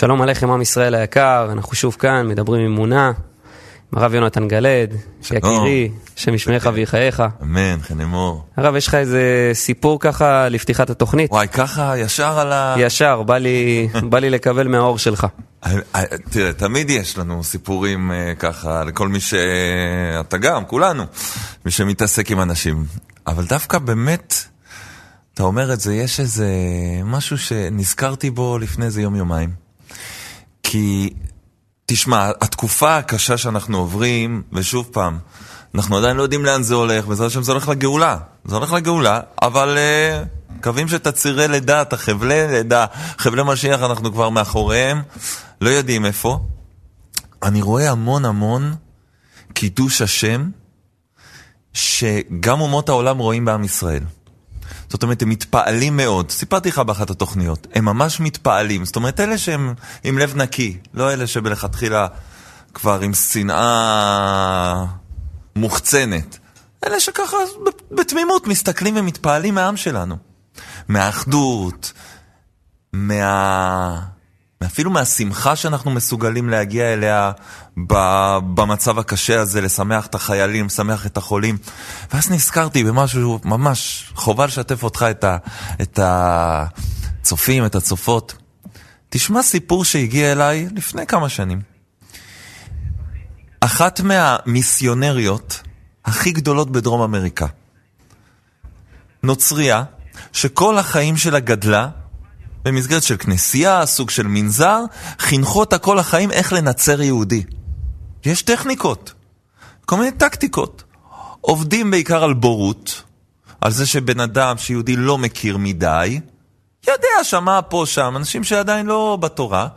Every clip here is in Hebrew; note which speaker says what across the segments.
Speaker 1: שלום עליכם עם ישראל היקר, אנחנו שוב כאן, מדברים אמונה, עם הרב יונתן גלד, יקירי, השם ישמעך ויחייך.
Speaker 2: אמן, חן אמור.
Speaker 1: הרב, יש לך איזה סיפור ככה לפתיחת התוכנית?
Speaker 2: וואי, ככה ישר על ה...
Speaker 1: ישר, בא לי, בא לי לקבל מהאור שלך.
Speaker 2: תראה, תמיד יש לנו סיפורים אה, ככה לכל מי ש... אתה גם, כולנו, מי שמתעסק עם אנשים. אבל דווקא באמת, אתה אומר את זה, יש איזה משהו שנזכרתי בו לפני איזה יום-יומיים. כי, תשמע, התקופה הקשה שאנחנו עוברים, ושוב פעם, אנחנו עדיין לא יודעים לאן זה הולך, בעזרת השם זה הולך לגאולה. זה הולך לגאולה, אבל uh, מקווים שאת הצירי לידה, את החבלי לידה, חבלי משיח אנחנו כבר מאחוריהם, לא יודעים איפה. אני רואה המון המון קידוש השם, שגם אומות העולם רואים בעם ישראל. זאת אומרת, הם מתפעלים מאוד. סיפרתי לך באחת התוכניות, הם ממש מתפעלים. זאת אומרת, אלה שהם עם לב נקי, לא אלה שבלכתחילה כבר עם שנאה מוחצנת. אלה שככה בתמימות מסתכלים ומתפעלים מהעם שלנו. מהאחדות, מה... אפילו מהשמחה שאנחנו מסוגלים להגיע אליה במצב הקשה הזה, לשמח את החיילים, לשמח את החולים. ואז נזכרתי במשהו ממש, חובה לשתף אותך, את, ה, את הצופים, את הצופות. תשמע סיפור שהגיע אליי לפני כמה שנים. אחת מהמיסיונריות הכי גדולות בדרום אמריקה. נוצריה, שכל החיים שלה גדלה במסגרת של כנסייה, סוג של מנזר, חינכו אותה כל החיים איך לנצר יהודי. יש טכניקות, כל מיני טקטיקות. עובדים בעיקר על בורות, על זה שבן אדם שיהודי לא מכיר מדי, יודע שמע פה שם, אנשים שעדיין לא בתורה,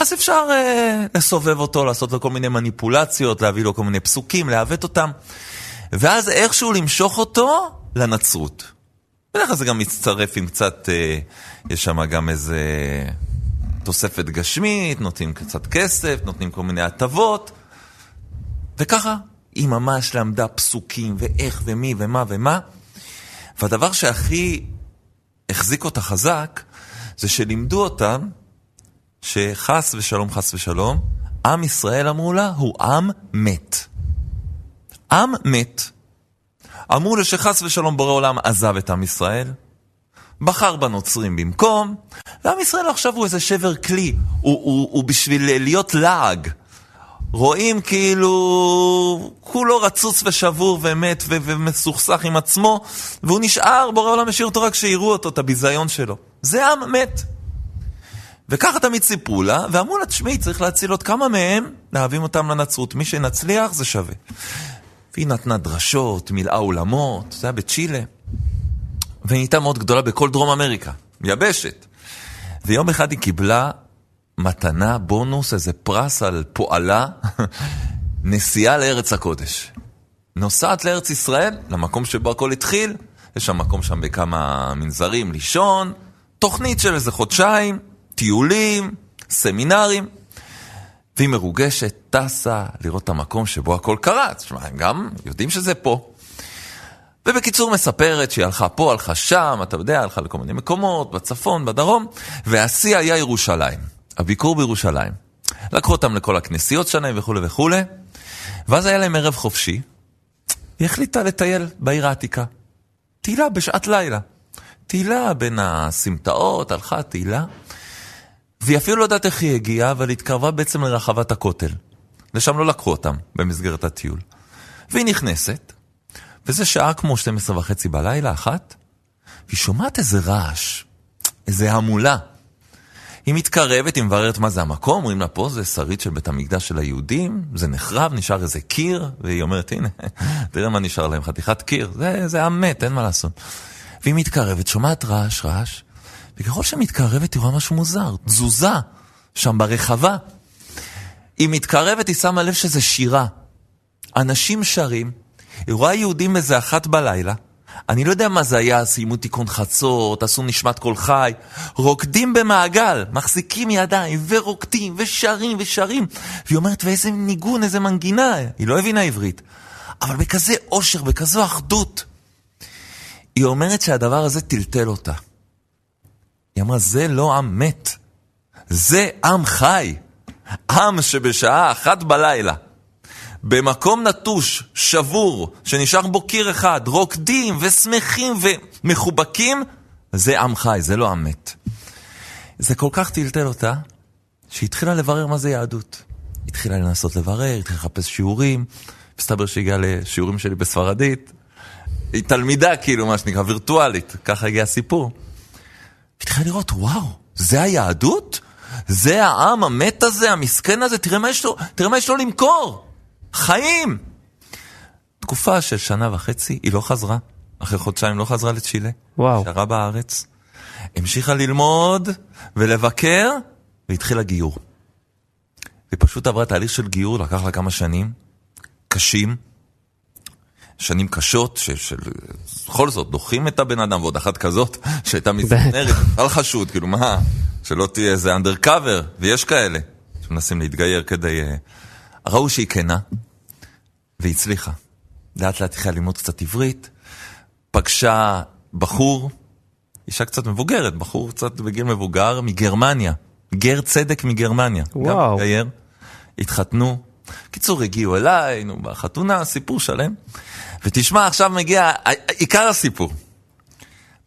Speaker 2: אז אפשר אה, לסובב אותו, לעשות לו כל מיני מניפולציות, להביא לו כל מיני פסוקים, לעוות אותם, ואז איכשהו למשוך אותו לנצרות. בדרך כלל זה גם מצטרף עם קצת, אה, יש שם גם איזה תוספת גשמית, נותנים קצת כסף, נותנים כל מיני הטבות, וככה היא ממש למדה פסוקים, ואיך ומי ומה ומה. והדבר שהכי החזיק אותה חזק, זה שלימדו אותם שחס ושלום, חס ושלום, עם ישראל אמרו לה, הוא עם מת. עם מת. אמרו לו שחס ושלום בורא עולם עזב את עם ישראל, בחר בנוצרים במקום, ועם ישראל עכשיו הוא איזה שבר כלי, הוא, הוא, הוא בשביל להיות לעג. רואים כאילו כולו רצוץ ושבור ומת ו- ומסוכסך עם עצמו, והוא נשאר, בורא עולם השאיר אותו רק שיראו אותו, את הביזיון שלו. זה עם מת. וככה תמיד סיפרו לה, ואמרו לה, תשמעי, צריך להציל עוד כמה מהם, להבים אותם לנצרות. מי שנצליח זה שווה. והיא נתנה דרשות, מילאה אולמות, זה היה בצ'ילה. והיא נהייתה מאוד גדולה בכל דרום אמריקה, יבשת. ויום אחד היא קיבלה מתנה, בונוס, איזה פרס על פועלה, נסיעה לארץ הקודש. נוסעת לארץ ישראל, למקום שבו הכל התחיל, יש שם מקום שם בכמה מנזרים לישון, תוכנית של איזה חודשיים, טיולים, סמינרים. והיא מרוגשת, טסה לראות את המקום שבו הכל קרה. תשמע, הם גם יודעים שזה פה. ובקיצור מספרת שהיא הלכה פה, הלכה שם, אתה יודע, הלכה לכל מיני מקומות, בצפון, בדרום, והשיא היה ירושלים, הביקור בירושלים. לקחו אותם לכל הכנסיות שלהם וכולי וכולי, ואז היה להם ערב חופשי, היא החליטה לטייל בעיר העתיקה. תהילה בשעת לילה. תהילה בין הסמטאות, הלכה תהילה, והיא אפילו לא יודעת איך היא הגיעה, אבל התקרבה בעצם לרחבת הכותל. לשם לא לקחו אותם במסגרת הטיול. והיא נכנסת, וזה שעה כמו 12 וחצי בלילה, אחת, והיא שומעת איזה רעש, איזה המולה. היא מתקרבת, היא מבררת מה זה המקום, אומרים לה פה זה שריד של בית המקדש של היהודים, זה נחרב, נשאר איזה קיר, והיא אומרת, הנה, תראה מה נשאר להם, חתיכת קיר, זה, זה עם מת, אין מה לעשות. והיא מתקרבת, שומעת רעש, רעש, וככל שמתקרבת היא רואה משהו מוזר, תזוזה, שם ברחבה. היא מתקרבת, היא שמה לב שזה שירה. אנשים שרים, היא רואה יהודים איזה אחת בלילה, אני לא יודע מה זה היה, סיימו תיקון חצות, עשו נשמת כל חי, רוקדים במעגל, מחזיקים ידיים, ורוקדים, ושרים, ושרים. והיא אומרת, ואיזה ניגון, איזה מנגינה, היא לא הבינה עברית. אבל בכזה אושר, בכזו אחדות. היא אומרת שהדבר הזה טלטל אותה. היא אמרה, זה לא עם מת, זה עם חי. עם שבשעה אחת בלילה, במקום נטוש, שבור, שנשאר בו קיר אחד, רוקדים ושמחים ומחובקים, זה עם חי, זה לא עם מת. זה כל כך טלטל אותה, שהתחילה לברר מה זה יהדות. התחילה לנסות לברר, התחילה לחפש שיעורים, מסתבר שהגיעה לשיעורים שלי בספרדית. היא תלמידה, כאילו, מה שנקרא, וירטואלית, ככה הגיע הסיפור. התחילה לראות, וואו, זה היהדות? זה העם המת הזה, המסכן הזה, תראה מה יש לו, תראה מה יש לו למכור. חיים! תקופה של שנה וחצי, היא לא חזרה. אחרי חודשיים לא חזרה לצ'ילה.
Speaker 1: וואו.
Speaker 2: נשארה בארץ. המשיכה ללמוד ולבקר, והתחילה גיור. היא פשוט עברה תהליך של גיור, לקח לה כמה שנים, קשים, שנים קשות, של... בכל זאת, דוחים את הבן אדם, ועוד אחת כזאת, שהייתה מזמרת, בכלל חשוד, כאילו מה, שלא תהיה איזה אנדרקאבר, ויש כאלה, שמנסים להתגייר כדי... אה, ראו שהיא כנה, והצליחה. לאט לאט התחילה ללמוד קצת עברית, פגשה בחור, אישה קצת מבוגרת, בחור קצת בגיל מבוגר, מגרמניה, גר צדק מגרמניה.
Speaker 1: וואו.
Speaker 2: גם מגייר, התחתנו. קיצור, הגיעו אליי, היינו בחתונה, סיפור שלם. ותשמע, עכשיו מגיע עיקר הסיפור.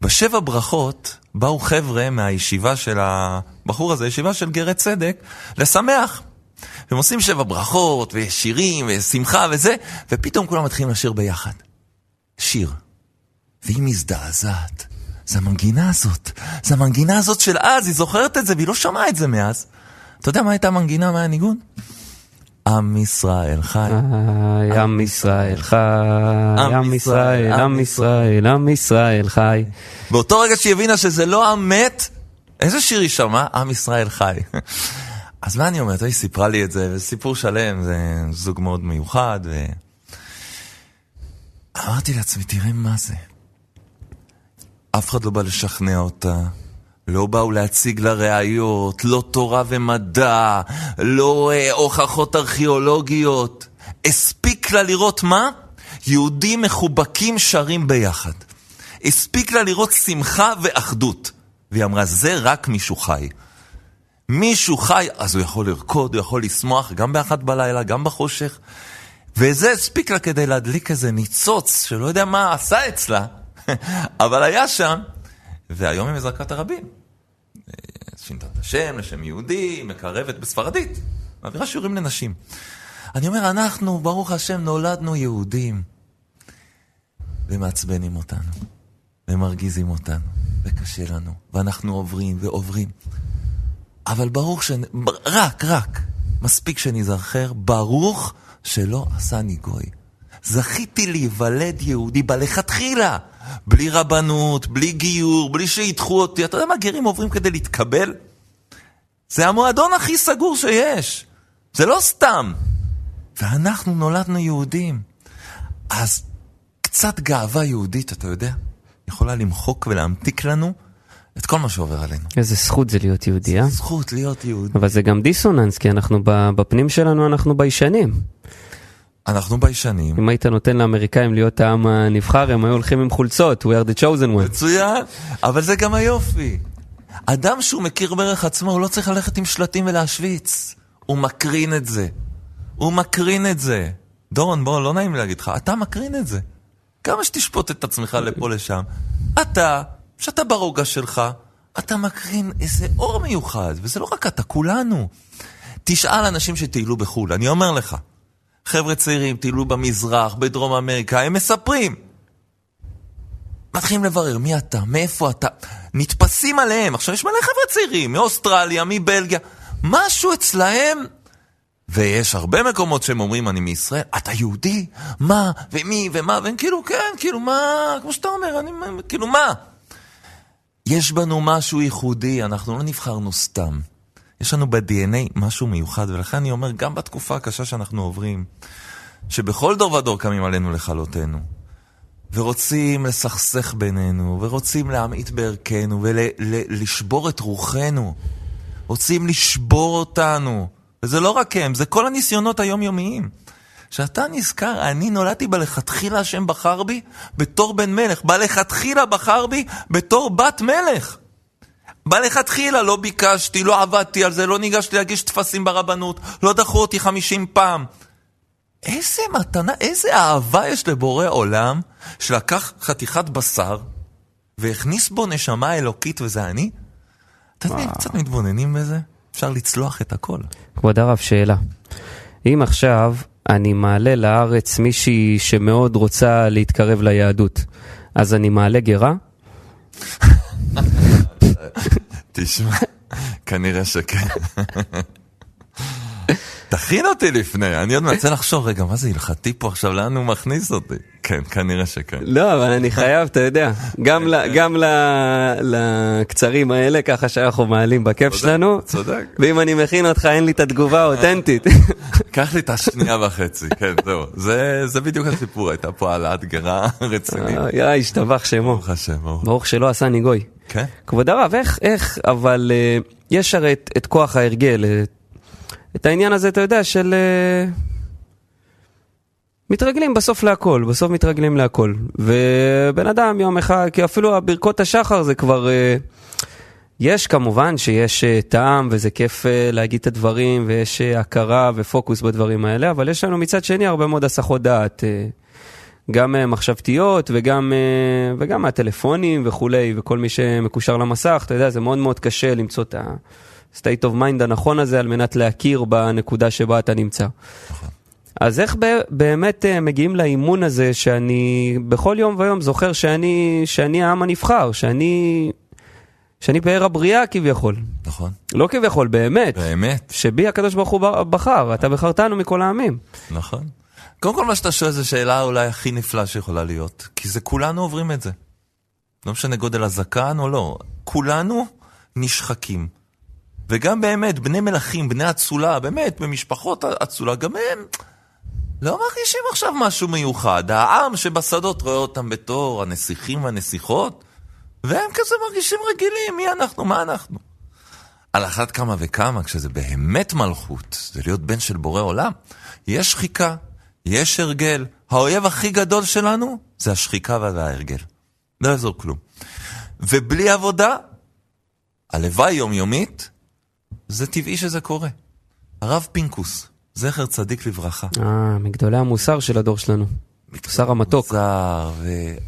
Speaker 2: בשבע ברכות באו חבר'ה מהישיבה של הבחור הזה, ישיבה של גרי צדק, לשמח. והם עושים שבע ברכות, ויש שירים, ושמחה וזה, ופתאום כולם מתחילים לשיר ביחד. שיר. והיא מזדעזעת. זה המנגינה הזאת. זה המנגינה הזאת של אז, היא זוכרת את זה, והיא לא שמעה את זה מאז. אתה יודע מה הייתה המנגינה מהניגון? עם ישראל חי.
Speaker 1: עם ישראל חי, עם ישראל, עם ישראל, עם ישראל חי.
Speaker 2: באותו רגע שהיא הבינה שזה לא עם מת, איזה שיר היא שמעה? עם ישראל חי. אז מה אני אומרת? היא סיפרה לי את זה, זה סיפור שלם, זה זוג מאוד מיוחד, ו... אמרתי לעצמי, תראה מה זה. אף אחד לא בא לשכנע אותה, לא באו להציג לה ראיות, לא תורה ומדע, לא אה, הוכחות ארכיאולוגיות. הספיק לה לראות מה? יהודים מחובקים שרים ביחד. הספיק לה לראות שמחה ואחדות. והיא אמרה, זה רק מישהו חי. מישהו חי, אז הוא יכול לרקוד, הוא יכול לשמוח, גם באחת בלילה, גם בחושך. וזה הספיק לה כדי להדליק איזה ניצוץ, שלא יודע מה עשה אצלה, אבל היה שם, והיום היא מזרקת הרבים. שינתה את השם לשם יהודי, מקרבת בספרדית, מעבירה שיעורים לנשים. אני אומר, אנחנו, ברוך השם, נולדנו יהודים, ומעצבנים אותנו, ומרגיזים אותנו, וקשה לנו, ואנחנו עוברים ועוברים. אבל ברוך ש... רק, רק, מספיק שניזכר, ברוך שלא עשני גוי. זכיתי להיוולד יהודי בלכתחילה, בלי רבנות, בלי גיור, בלי שידחו אותי. אתה יודע מה גרים עוברים כדי להתקבל? זה המועדון הכי סגור שיש. זה לא סתם. ואנחנו נולדנו יהודים. אז קצת גאווה יהודית, אתה יודע, יכולה למחוק ולהמתיק לנו את כל מה שעובר עלינו.
Speaker 1: איזה זכות זה להיות יהודי, אה?
Speaker 2: זכות להיות יהודי.
Speaker 1: אבל זה גם דיסוננס, כי אנחנו בפנים שלנו, אנחנו ביישנים.
Speaker 2: אנחנו ביישנים.
Speaker 1: אם היית נותן לאמריקאים להיות העם הנבחר, הם היו הולכים עם חולצות, we are the chosen one.
Speaker 2: מצוין, אבל זה גם היופי. אדם שהוא מכיר בערך עצמו, הוא לא צריך ללכת עם שלטים ולהשוויץ. הוא מקרין את זה. הוא מקרין את זה. דורון, בוא, לא נעים לי להגיד לך, אתה מקרין את זה. כמה שתשפוט את עצמך לפה לשם. אתה, שאתה ברוגע שלך, אתה מקרין איזה אור מיוחד, וזה לא רק אתה, כולנו. תשאל אנשים שטיילו בחו"ל, אני אומר לך. חבר'ה צעירים טיילו במזרח, בדרום אמריקה, הם מספרים. מתחילים לברר מי אתה, מאיפה אתה, נתפסים עליהם. עכשיו יש מלא חבר'ה צעירים, מאוסטרליה, מבלגיה, משהו אצלהם. ויש הרבה מקומות שהם אומרים, אני מישראל, אתה יהודי? מה? ומי? ומה? והם כאילו, כן, כאילו, מה? כמו שאתה אומר, אני, כאילו, מה? יש בנו משהו ייחודי, אנחנו לא נבחרנו סתם. יש לנו ב-DNA משהו מיוחד, ולכן אני אומר, גם בתקופה הקשה שאנחנו עוברים, שבכל דור ודור קמים עלינו לכלותנו, ורוצים לסכסך בינינו, ורוצים להמעיט בערכנו, ולשבור את רוחנו, רוצים לשבור אותנו. וזה לא רק הם, זה כל הניסיונות היומיומיים. שאתה נזכר, אני נולדתי בלכתחילה, השם בחר בי בתור בן מלך. בלכתחילה בחר בי בתור בת מלך. בלכתחילה לא ביקשתי, לא עבדתי על זה, לא ניגשתי להגיש טפסים ברבנות, לא דחו אותי חמישים פעם. איזה מתנה, איזה אהבה יש לבורא עולם, שלקח חתיכת בשר והכניס בו נשמה אלוקית וזה אני? אתה יודע, קצת מתבוננים בזה, אפשר לצלוח את הכל.
Speaker 1: כבוד הרב, שאלה. אם עכשיו אני מעלה לארץ מישהי שמאוד רוצה להתקרב ליהדות, אז אני מעלה גרה?
Speaker 2: תשמע, כנראה שכן. תכין אותי לפני, אני עוד מנסה לחשוב, רגע, מה זה הלכתי פה עכשיו, לאן הוא מכניס אותי? כן, כנראה שכן.
Speaker 1: לא, אבל אני חייב, אתה יודע, גם, ל, גם ל, לקצרים האלה, ככה שאנחנו מעלים בכיף שלנו.
Speaker 2: צודק.
Speaker 1: ואם אני מכין אותך, אין לי את התגובה האותנטית.
Speaker 2: קח לי את השנייה וחצי, כן, זהו. זה, זה בדיוק הסיפור, הייתה פה העלאת גרה רצינית.
Speaker 1: יא, השתבח שמו.
Speaker 2: ברוך השם, ברוך.
Speaker 1: ברוך שלא עשני גוי.
Speaker 2: כן?
Speaker 1: כבוד הרב, איך, איך, אבל אה, יש הרי את, את כוח ההרגל, את, את העניין הזה, אתה יודע, של... אה, מתרגלים בסוף להכל, בסוף מתרגלים להכל. ובן אדם יום אחד, כי אפילו הברכות השחר זה כבר... אה, יש כמובן שיש אה, טעם וזה כיף להגיד את הדברים ויש הכרה ופוקוס בדברים האלה, אבל יש לנו מצד שני הרבה מאוד הסחות דעת. גם מחשבתיות וגם, וגם מהטלפונים וכולי, וכל מי שמקושר למסך, אתה יודע, זה מאוד מאוד קשה למצוא את ה-state of mind הנכון הזה על מנת להכיר בנקודה שבה אתה נמצא. אז איך באמת אה, מגיעים לאימון הזה שאני בכל יום ויום זוכר שאני, שאני העם הנבחר, שאני, שאני פאר הבריאה כביכול.
Speaker 2: נכון.
Speaker 1: לא כביכול, באמת.
Speaker 2: באמת,
Speaker 1: שבי הקדוש ברוך הוא בחר, אתה בחרתנו מכל העמים.
Speaker 2: נכון. קודם כל מה שאתה שואל זו שאלה אולי הכי נפלאה שיכולה להיות, כי זה כולנו עוברים את זה. לא משנה גודל הזקן או לא, כולנו נשחקים. וגם באמת, בני מלכים, בני אצולה, באמת, במשפחות אצולה, גם הם לא מרגישים עכשיו משהו מיוחד. העם שבשדות רואה אותם בתור הנסיכים והנסיכות, והם כזה מרגישים רגילים, מי אנחנו, מה אנחנו. על אחת כמה וכמה, כשזה באמת מלכות, זה להיות בן של בורא עולם, יש שחיקה, יש הרגל. האויב הכי גדול שלנו זה השחיקה וההרגל. לא יעזור כלום. ובלי עבודה, הלוואי יומיומית, זה טבעי שזה קורה. הרב פינקוס, זכר צדיק לברכה.
Speaker 1: אה, מגדולי המוסר של הדור שלנו. מוסר המתוק.
Speaker 2: זר,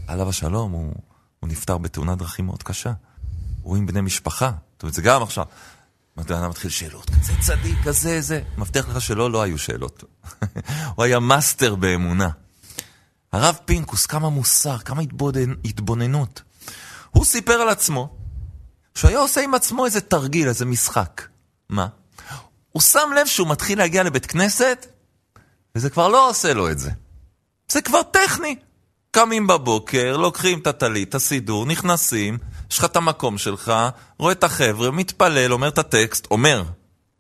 Speaker 2: ועליו השלום, הוא, הוא נפטר בתאונת דרכים מאוד קשה. הוא עם בני משפחה. זאת אומרת, זה גם עכשיו. אתה מתחיל שאלות, כזה צדיק, כזה, זה. מבטיח לך שלא, לא היו שאלות. הוא היה מאסטר באמונה. הרב פינקוס, כמה מוסר, כמה התבונן, התבוננות. הוא סיפר על עצמו, שהוא היה עושה עם עצמו איזה תרגיל, איזה משחק. מה? הוא שם לב שהוא מתחיל להגיע לבית כנסת, וזה כבר לא עושה לו את זה. זה כבר טכני. קמים בבוקר, לוקחים את הטלית, את הסידור, נכנסים, יש לך את המקום שלך, רואה את החבר'ה, מתפלל, אומר את הטקסט, אומר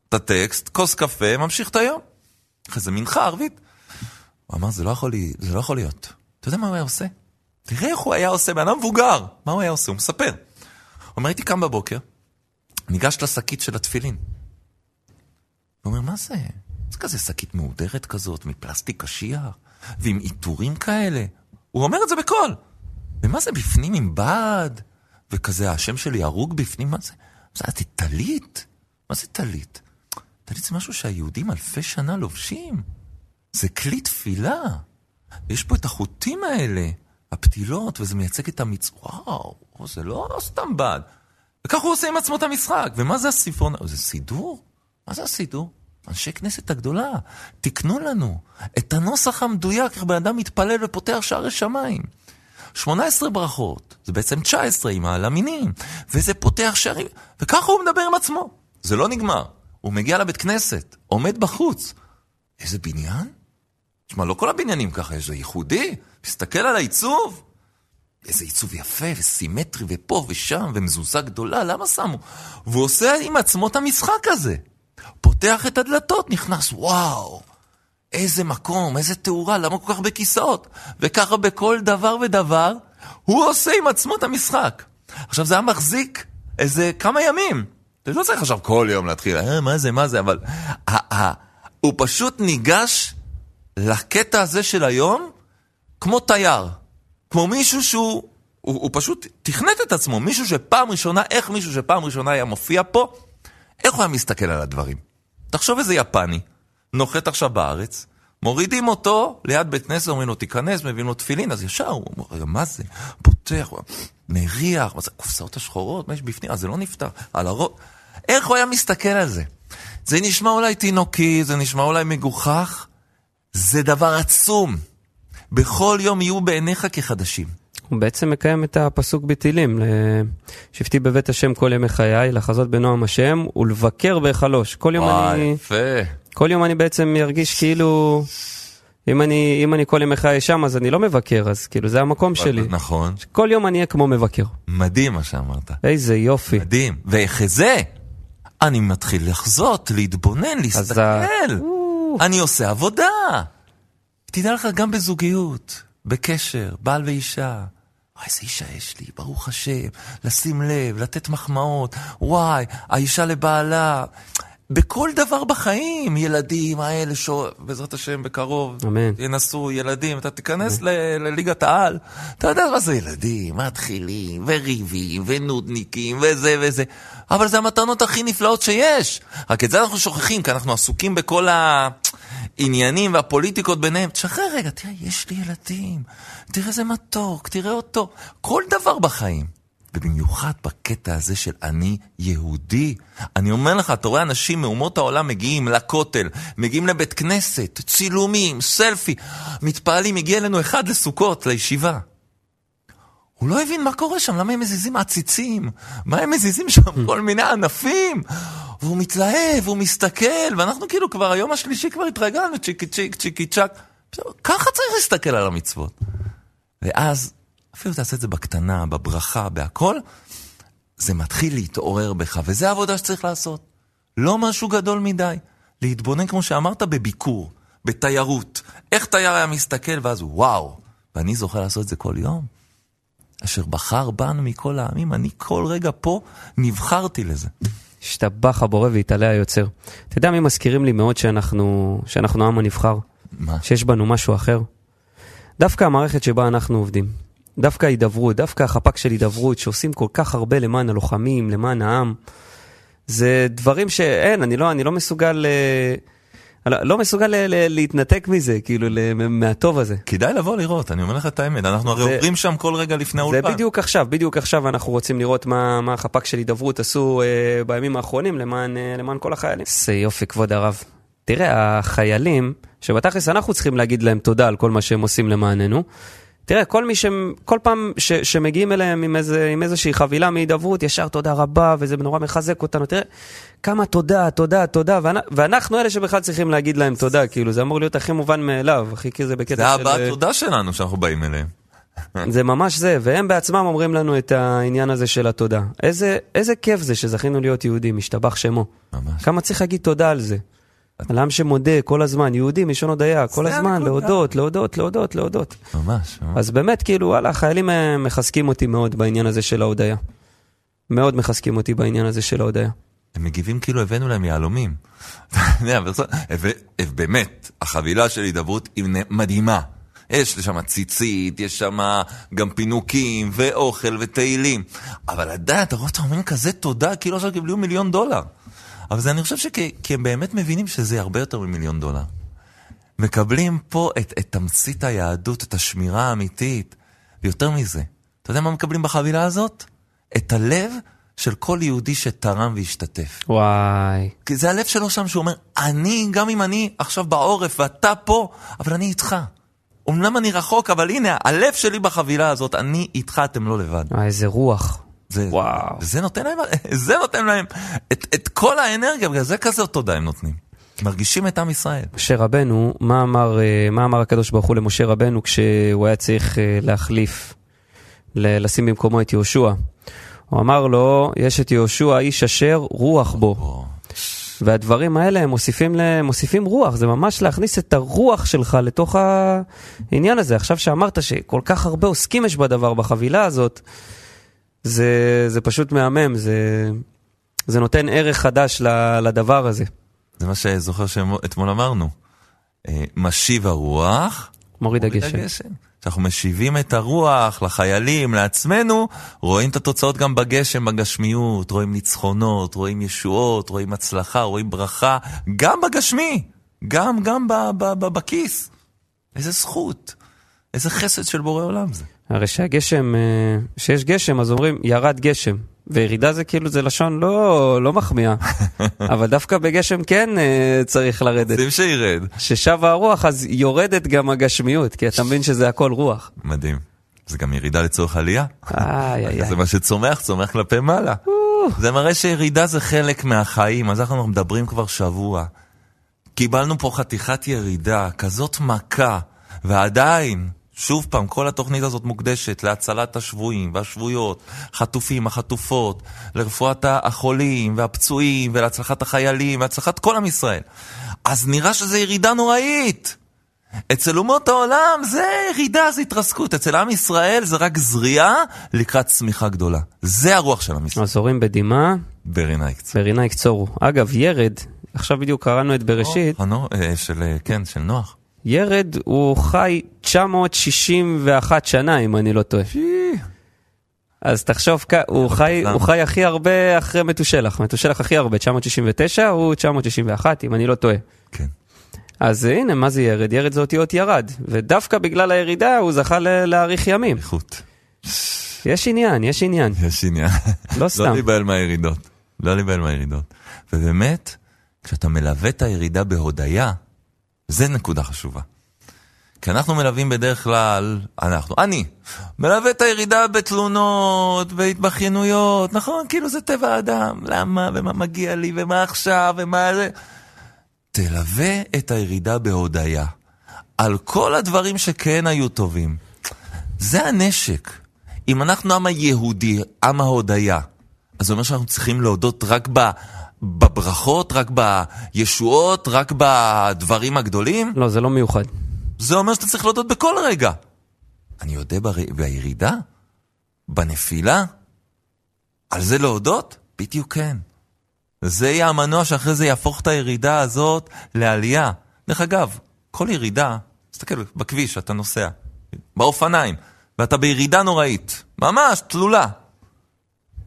Speaker 2: את הטקסט, כוס קפה, ממשיך את היום. אחרי זה מנחה ערבית. הוא אמר, זה לא יכול, לי, זה לא יכול להיות. אתה יודע מה הוא היה עושה? תראה איך הוא היה עושה, בן אדם מבוגר. מה הוא היה עושה? הוא מספר. הוא אומר, הייתי קם בבוקר, ניגש לשקית של התפילין. הוא אומר, מה זה? זה כזה שקית מהודרת כזאת, מפלסטיק קשיח, ועם עיטורים כאלה. הוא אומר את זה בקול. ומה זה בפנים עם בד? וכזה, השם שלי הרוג בפנים, מה זה? זה היה טלית? מה זה טלית? טלית זה משהו שהיהודים אלפי שנה לובשים. זה כלי תפילה. יש פה את החוטים האלה, הפתילות, וזה מייצג את המצ... וואו, זה לא סתם בד. וככה הוא עושה עם עצמו את המשחק. ומה זה הספרון? זה סידור? מה זה הסידור? אנשי כנסת הגדולה, תקנו לנו את הנוסח המדויק, איך בן אדם מתפלל ופותח שערי שמיים. 18 ברכות, זה בעצם 19 עם הלמינים, וזה פותח שערים, וככה הוא מדבר עם עצמו. זה לא נגמר. הוא מגיע לבית כנסת, עומד בחוץ. איזה בניין? תשמע, לא כל הבניינים ככה, יש זה ייחודי. תסתכל על העיצוב. איזה עיצוב יפה וסימטרי ופה ושם ומזוזה גדולה, למה שמו? והוא עושה עם עצמו את המשחק הזה. פותח את הדלתות, נכנס, וואו, איזה מקום, איזה תאורה, למה כל כך הרבה כיסאות? וככה בכל דבר ודבר, הוא עושה עם עצמו את המשחק. עכשיו, זה היה מחזיק איזה כמה ימים. אתה לא צריך עכשיו כל יום להתחיל, אה, מה זה, מה זה, אבל... ה- ה- הוא פשוט ניגש לקטע הזה של היום כמו תייר. כמו מישהו שהוא הוא, הוא פשוט תכנת את עצמו. מישהו שפעם ראשונה, איך מישהו שפעם ראשונה היה מופיע פה, איך הוא היה מסתכל על הדברים? תחשוב איזה יפני, נוחת עכשיו בארץ, מורידים אותו ליד בית כנסת, אומרים לו תיכנס, מביאים לו תפילין, אז ישר הוא אומר, מה זה? פותח, מריח, מה זה, הקופסאות השחורות, מה יש בפנים? אז זה לא נפתח, על הראש. איך הוא היה מסתכל על זה? זה נשמע אולי תינוקי, זה נשמע אולי מגוחך, זה דבר עצום. בכל יום יהיו בעיניך כחדשים.
Speaker 1: הוא בעצם מקיים את הפסוק בתהילים, שבתי בבית השם כל ימי חיי, לחזות בנועם השם ולבקר בהיכלוש. כל יום
Speaker 2: וואי,
Speaker 1: אני...
Speaker 2: יפה.
Speaker 1: כל יום אני בעצם ארגיש כאילו... אם אני, אם אני כל ימי חיי שם, אז אני לא מבקר, אז כאילו זה המקום שלי.
Speaker 2: נכון.
Speaker 1: כל יום אני אהיה כמו מבקר.
Speaker 2: מדהים מה שאמרת.
Speaker 1: איזה יופי.
Speaker 2: מדהים. ואחזה, אני מתחיל לחזות, להתבונן, להסתכל. אני עושה עבודה. תדע לך, גם בזוגיות, בקשר, בעל ואישה. וואי, איזה אישה יש לי, ברוך השם. לשים לב, לתת מחמאות. וואי, האישה לבעלה. בכל דבר בחיים, ילדים האלה, שו... בעזרת השם בקרוב,
Speaker 1: אמן.
Speaker 2: ינסו ילדים, אתה תיכנס ל- לליגת העל, אתה יודע מה זה ילדים, מתחילים, וריבים, ונודניקים, וזה וזה, אבל זה המתנות הכי נפלאות שיש. רק את זה אנחנו שוכחים, כי אנחנו עסוקים בכל העניינים והפוליטיקות ביניהם. תשחרר רגע, תראה, יש לי ילדים, תראה איזה מתוק, תראה אותו, כל דבר בחיים. ובמיוחד בקטע הזה של אני יהודי. אני אומר לך, אתה רואה אנשים מאומות העולם מגיעים לכותל, מגיעים לבית כנסת, צילומים, סלפי, מתפעלים, הגיע אלינו אחד לסוכות, לישיבה. הוא לא הבין מה קורה שם, למה הם מזיזים עציצים? מה הם מזיזים שם? כל מיני ענפים. והוא מתלהב, הוא מסתכל, ואנחנו כאילו כבר היום השלישי כבר התרגלנו, צ'יקי צ'יק, צ'יקי צ'אק. ככה צריך להסתכל על המצוות. ואז אפילו תעשה את זה בקטנה, בברכה, בהכל, זה מתחיל להתעורר בך, וזו העבודה שצריך לעשות. לא משהו גדול מדי. להתבונן, כמו שאמרת, בביקור, בתיירות. איך תייר היה מסתכל, ואז וואו. ואני זוכר לעשות את זה כל יום. אשר בחר בנו מכל העמים, אני כל רגע פה נבחרתי לזה.
Speaker 1: השתבח הבורא והתעלה היוצר. אתה יודע מי מזכירים לי מאוד שאנחנו, שאנחנו העם הנבחר?
Speaker 2: מה?
Speaker 1: שיש בנו משהו אחר? דווקא המערכת שבה אנחנו עובדים. דווקא ההידברות, דווקא החפ"ק של הידברות, שעושים כל כך הרבה למען הלוחמים, למען העם. זה דברים שאין, אני לא, אני לא מסוגל... אה, לא, לא מסוגל להתנתק מזה, כאילו, ל- מהטוב הזה.
Speaker 2: כדאי לבוא לראות, אני אומר לך את האמת, אנחנו הרי
Speaker 1: זה-
Speaker 2: עוברים שם כל רגע לפני
Speaker 1: זה
Speaker 2: האולפן.
Speaker 1: בדיוק עכשיו, בדיוק עכשיו אנחנו רוצים לראות מה, מה החפ"ק של הידברות עשו אה, בימים האחרונים למען, אה, למען כל החיילים. זה יופי, כבוד הרב. תראה, החיילים, שבתכלס אנחנו צריכים להגיד להם תודה על כל מה שהם עושים למעננו. תראה, כל מי ש... כל פעם ש... שמגיעים אליהם עם, איזה... עם איזושהי חבילה מהידברות, ישר תודה רבה, וזה נורא מחזק אותנו. תראה, כמה תודה, תודה, תודה, ואנ... ואנחנו אלה שבכלל צריכים להגיד להם תודה, כאילו, זה אמור להיות הכי מובן מאליו, הכי כזה בקטע
Speaker 2: זה
Speaker 1: של...
Speaker 2: הבעת
Speaker 1: אה,
Speaker 2: תודה שלנו שאנחנו באים אליהם.
Speaker 1: זה ממש זה, והם בעצמם אומרים לנו את העניין הזה של התודה. איזה, איזה כיף זה שזכינו להיות יהודים, משתבח שמו.
Speaker 2: ממש.
Speaker 1: כמה צריך להגיד תודה על זה. על עם שמודה כל הזמן, יהודי מלשון הודיה, כל הזמן. להודות, להודות, להודות, להודות.
Speaker 2: ממש, ממש.
Speaker 1: אז באמת, כאילו, וואלה, החיילים אה, מחזקים אותי מאוד בעניין הזה של ההודיה. מאוד מחזקים אותי בעניין הזה של ההודיה.
Speaker 2: הם מגיבים כאילו הבאנו להם יהלומים. אתה יודע, באמת, החבילה של הידברות היא מדהימה. יש שם ציצית, יש שם גם פינוקים, ואוכל ותהילים. אבל עדיין, אתה רואה, אתה אומר כזה תודה, כאילו עכשיו קיבלו מיליון דולר. אבל זה, אני חושב שכי הם באמת מבינים שזה הרבה יותר ממיליון דולר. מקבלים פה את, את תמצית היהדות, את השמירה האמיתית. ויותר מזה, אתה יודע מה מקבלים בחבילה הזאת? את הלב של כל יהודי שתרם והשתתף.
Speaker 1: וואי.
Speaker 2: כי זה הלב שלו שם שהוא אומר, אני, גם אם אני עכשיו בעורף ואתה פה, אבל אני איתך. אמנם אני רחוק, אבל הנה, הלב שלי בחבילה הזאת, אני איתך, אתם לא לבד.
Speaker 1: וואי, איזה רוח.
Speaker 2: זה,
Speaker 1: וואו.
Speaker 2: זה נותן להם, זה נותן להם את, את כל האנרגיה, בגלל זה כזה תודה הם נותנים. מרגישים את עם ישראל.
Speaker 1: משה רבנו, מה אמר, אה, מה אמר הקדוש ברוך הוא למשה רבנו כשהוא היה צריך אה, להחליף, ל- לשים במקומו את יהושע? הוא אמר לו, יש את יהושע, איש אשר רוח בו. והדברים האלה הם מוסיפים, ל- מוסיפים רוח, זה ממש להכניס את הרוח שלך לתוך העניין הזה. עכשיו שאמרת שכל כך הרבה עוסקים יש בדבר, בחבילה הזאת, זה, זה פשוט מהמם, זה, זה נותן ערך חדש לדבר הזה.
Speaker 2: זה מה שזוכר שאתמול אמרנו. אה, משיב הרוח,
Speaker 1: מוריד
Speaker 2: מוריד
Speaker 1: הגשם.
Speaker 2: הגשם. כשאנחנו משיבים את הרוח לחיילים, לעצמנו, רואים את התוצאות גם בגשם, בגשמיות, רואים ניצחונות, רואים ישועות, רואים הצלחה, רואים ברכה, גם בגשמי, גם, גם ב, ב, ב, בכיס. איזה זכות, איזה חסד של בורא עולם זה.
Speaker 1: הרי שהגשם, אה, שיש גשם, אז אומרים, ירד גשם. וירידה זה כאילו, זה לשון לא, לא מחמיאה, אבל דווקא בגשם כן אה, צריך לרדת.
Speaker 2: רוצים שירד.
Speaker 1: ששבה הרוח, אז יורדת גם הגשמיות, כי אתה מבין שזה הכל רוח.
Speaker 2: מדהים. זה גם ירידה לצורך עלייה.
Speaker 1: איי, איי,
Speaker 2: זה
Speaker 1: איי.
Speaker 2: מה שצומח, צומח כלפי מעלה. זה מראה שירידה זה חלק מהחיים, אז אנחנו מדברים כבר שבוע. קיבלנו פה חתיכת ירידה, כזאת מכה, ועדיין, שוב פעם, כל התוכנית הזאת מוקדשת להצלת השבויים והשבויות, חטופים, החטופות, לרפואת החולים והפצועים, ולהצלחת החיילים, והצלחת כל עם ישראל. אז נראה שזו ירידה נוראית. אצל אומות העולם זה ירידה, זה התרסקות. אצל עם ישראל זה רק זריעה לקראת צמיחה גדולה. זה הרוח של עם ישראל.
Speaker 1: אז הורים בדמעה,
Speaker 2: ברינאיקס.
Speaker 1: ברינה יקצורו. אגב, ירד, עכשיו בדיוק קראנו את בראשית,
Speaker 2: אה, נו, אה, של, אה, כן, של נוח.
Speaker 1: ירד הוא חי 961 שנה, אם אני לא טועה. אז תחשוב, הוא חי? הוא חי הכי הרבה אחרי מתושלח. מתושלח הכי הרבה, 969, הוא 961, אם אני לא טועה.
Speaker 2: כן.
Speaker 1: אז הנה, מה זה ירד? ירד זה אותיות ירד. ודווקא בגלל הירידה הוא זכה להאריך ימים.
Speaker 2: איכות.
Speaker 1: יש עניין, יש עניין.
Speaker 2: יש עניין.
Speaker 1: לא סתם.
Speaker 2: לא להיבהל מהירידות. לא להיבהל מהירידות. ובאמת, כשאתה מלווה את הירידה בהודיה, זה נקודה חשובה. כי אנחנו מלווים בדרך כלל, אנחנו, אני, מלווה את הירידה בתלונות, בהתבכיינויות, נכון? כאילו זה טבע האדם, למה, ומה מגיע לי, ומה עכשיו, ומה זה... תלווה את הירידה בהודיה. על כל הדברים שכן היו טובים. זה הנשק. אם אנחנו עם היהודי, עם ההודיה, אז זה אומר שאנחנו צריכים להודות רק ב, בברכות, רק בישועות, רק בדברים הגדולים?
Speaker 1: לא, זה לא מיוחד.
Speaker 2: זה אומר שאתה צריך להודות בכל רגע. אני יודע בר... בירידה? בנפילה? על זה להודות? בדיוק כן. זה יהיה המנוע שאחרי זה יהפוך את הירידה הזאת לעלייה. דרך אגב, כל ירידה, תסתכל בכביש, אתה נוסע, באופניים, ואתה בירידה נוראית, ממש תלולה.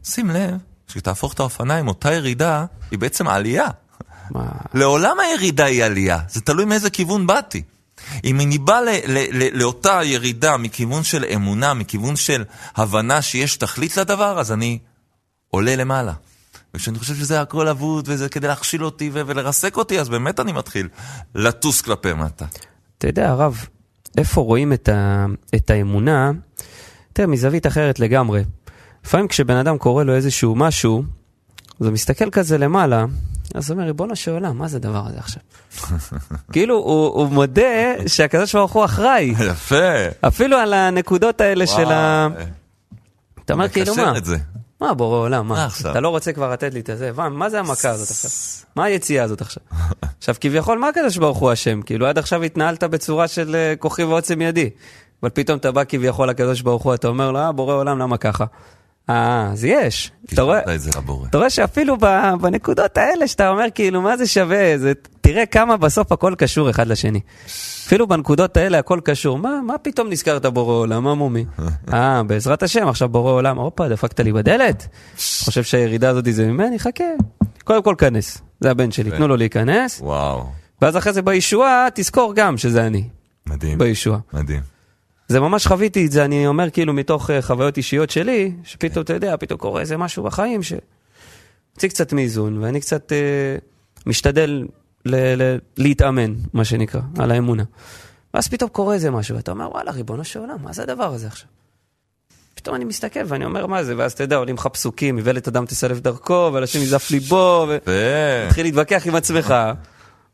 Speaker 2: שים לב, כשתהפוך את האופניים, אותה ירידה היא בעצם עלייה.
Speaker 1: מה...
Speaker 2: לעולם הירידה היא עלייה, זה תלוי מאיזה כיוון באתי. אם אני בא ל- ל- ל- לאותה ירידה מכיוון של אמונה, מכיוון של הבנה שיש תכלית לדבר, אז אני עולה למעלה. וכשאני חושב שזה הכל אבוד וזה כדי להכשיל אותי ו- ולרסק אותי, אז באמת אני מתחיל לטוס כלפי מטה.
Speaker 1: אתה יודע, הרב, איפה רואים את, ה... את האמונה? תראה, מזווית אחרת לגמרי. לפעמים כשבן אדם קורא לו איזשהו משהו, אז הוא מסתכל כזה למעלה, אז הוא אומר, ריבונו של עולם, מה זה הדבר הזה עכשיו? כאילו, הוא, הוא מודה שהקדוש ברוך הוא אחראי,
Speaker 2: יפה.
Speaker 1: אפילו על הנקודות האלה של ה...
Speaker 2: וואו,
Speaker 1: אתה אומר, כאילו, מה?
Speaker 2: את זה.
Speaker 1: מה, בורא עולם,
Speaker 2: מה
Speaker 1: מה?
Speaker 2: עכשיו?
Speaker 1: אתה לא רוצה כבר לתת לי את הזה? מה, מה זה המכה הזאת עכשיו? מה היציאה הזאת עכשיו? עכשיו, כביכול, מה הקדוש ברוך הוא אשם? כאילו, עד עכשיו התנהלת בצורה של אה, כוחי ועוצם ידי. אבל פתאום אתה בא כביכול לקדוש ברוך הוא, אתה אומר לו, אה, בורא עולם, למה ככה? אה, אז יש. אתה רואה, שאפילו בנקודות האלה שאתה אומר, כאילו, מה זה שווה? זה, תראה כמה בסוף הכל קשור אחד לשני. אפילו בנקודות האלה הכל קשור. מה, מה פתאום נזכרת בורא עולם? מה מומי? אה, בעזרת השם, עכשיו בורא עולם, הופה, דפקת לי בדלת? חושב שהירידה הזאת זה ממני? חכה. קודם כל כנס, זה הבן שלי, תנו לו להיכנס,
Speaker 2: וואו,
Speaker 1: ואז אחרי זה בישועה, תזכור גם שזה אני,
Speaker 2: מדהים,
Speaker 1: בישועה.
Speaker 2: מדהים.
Speaker 1: זה ממש חוויתי את זה, אני אומר כאילו מתוך אה, חוויות אישיות שלי, שפתאום, אתה יודע, פתאום קורה איזה משהו בחיים שמוציא קצת מאיזון, ואני קצת אה, משתדל ל- ל- להתאמן, מה שנקרא, על האמונה. ואז פתאום קורה איזה משהו, ואתה אומר, וואלה, ריבונו של עולם, מה זה הדבר הזה עכשיו? פתאום אני מסתכל ואני אומר, מה זה? ואז אתה יודע, עולים לך פסוקים, איוולת אדם תסלף דרכו, ולשם יזף ליבו, ו...
Speaker 2: יפה.
Speaker 1: מתחיל להתווכח עם עצמך.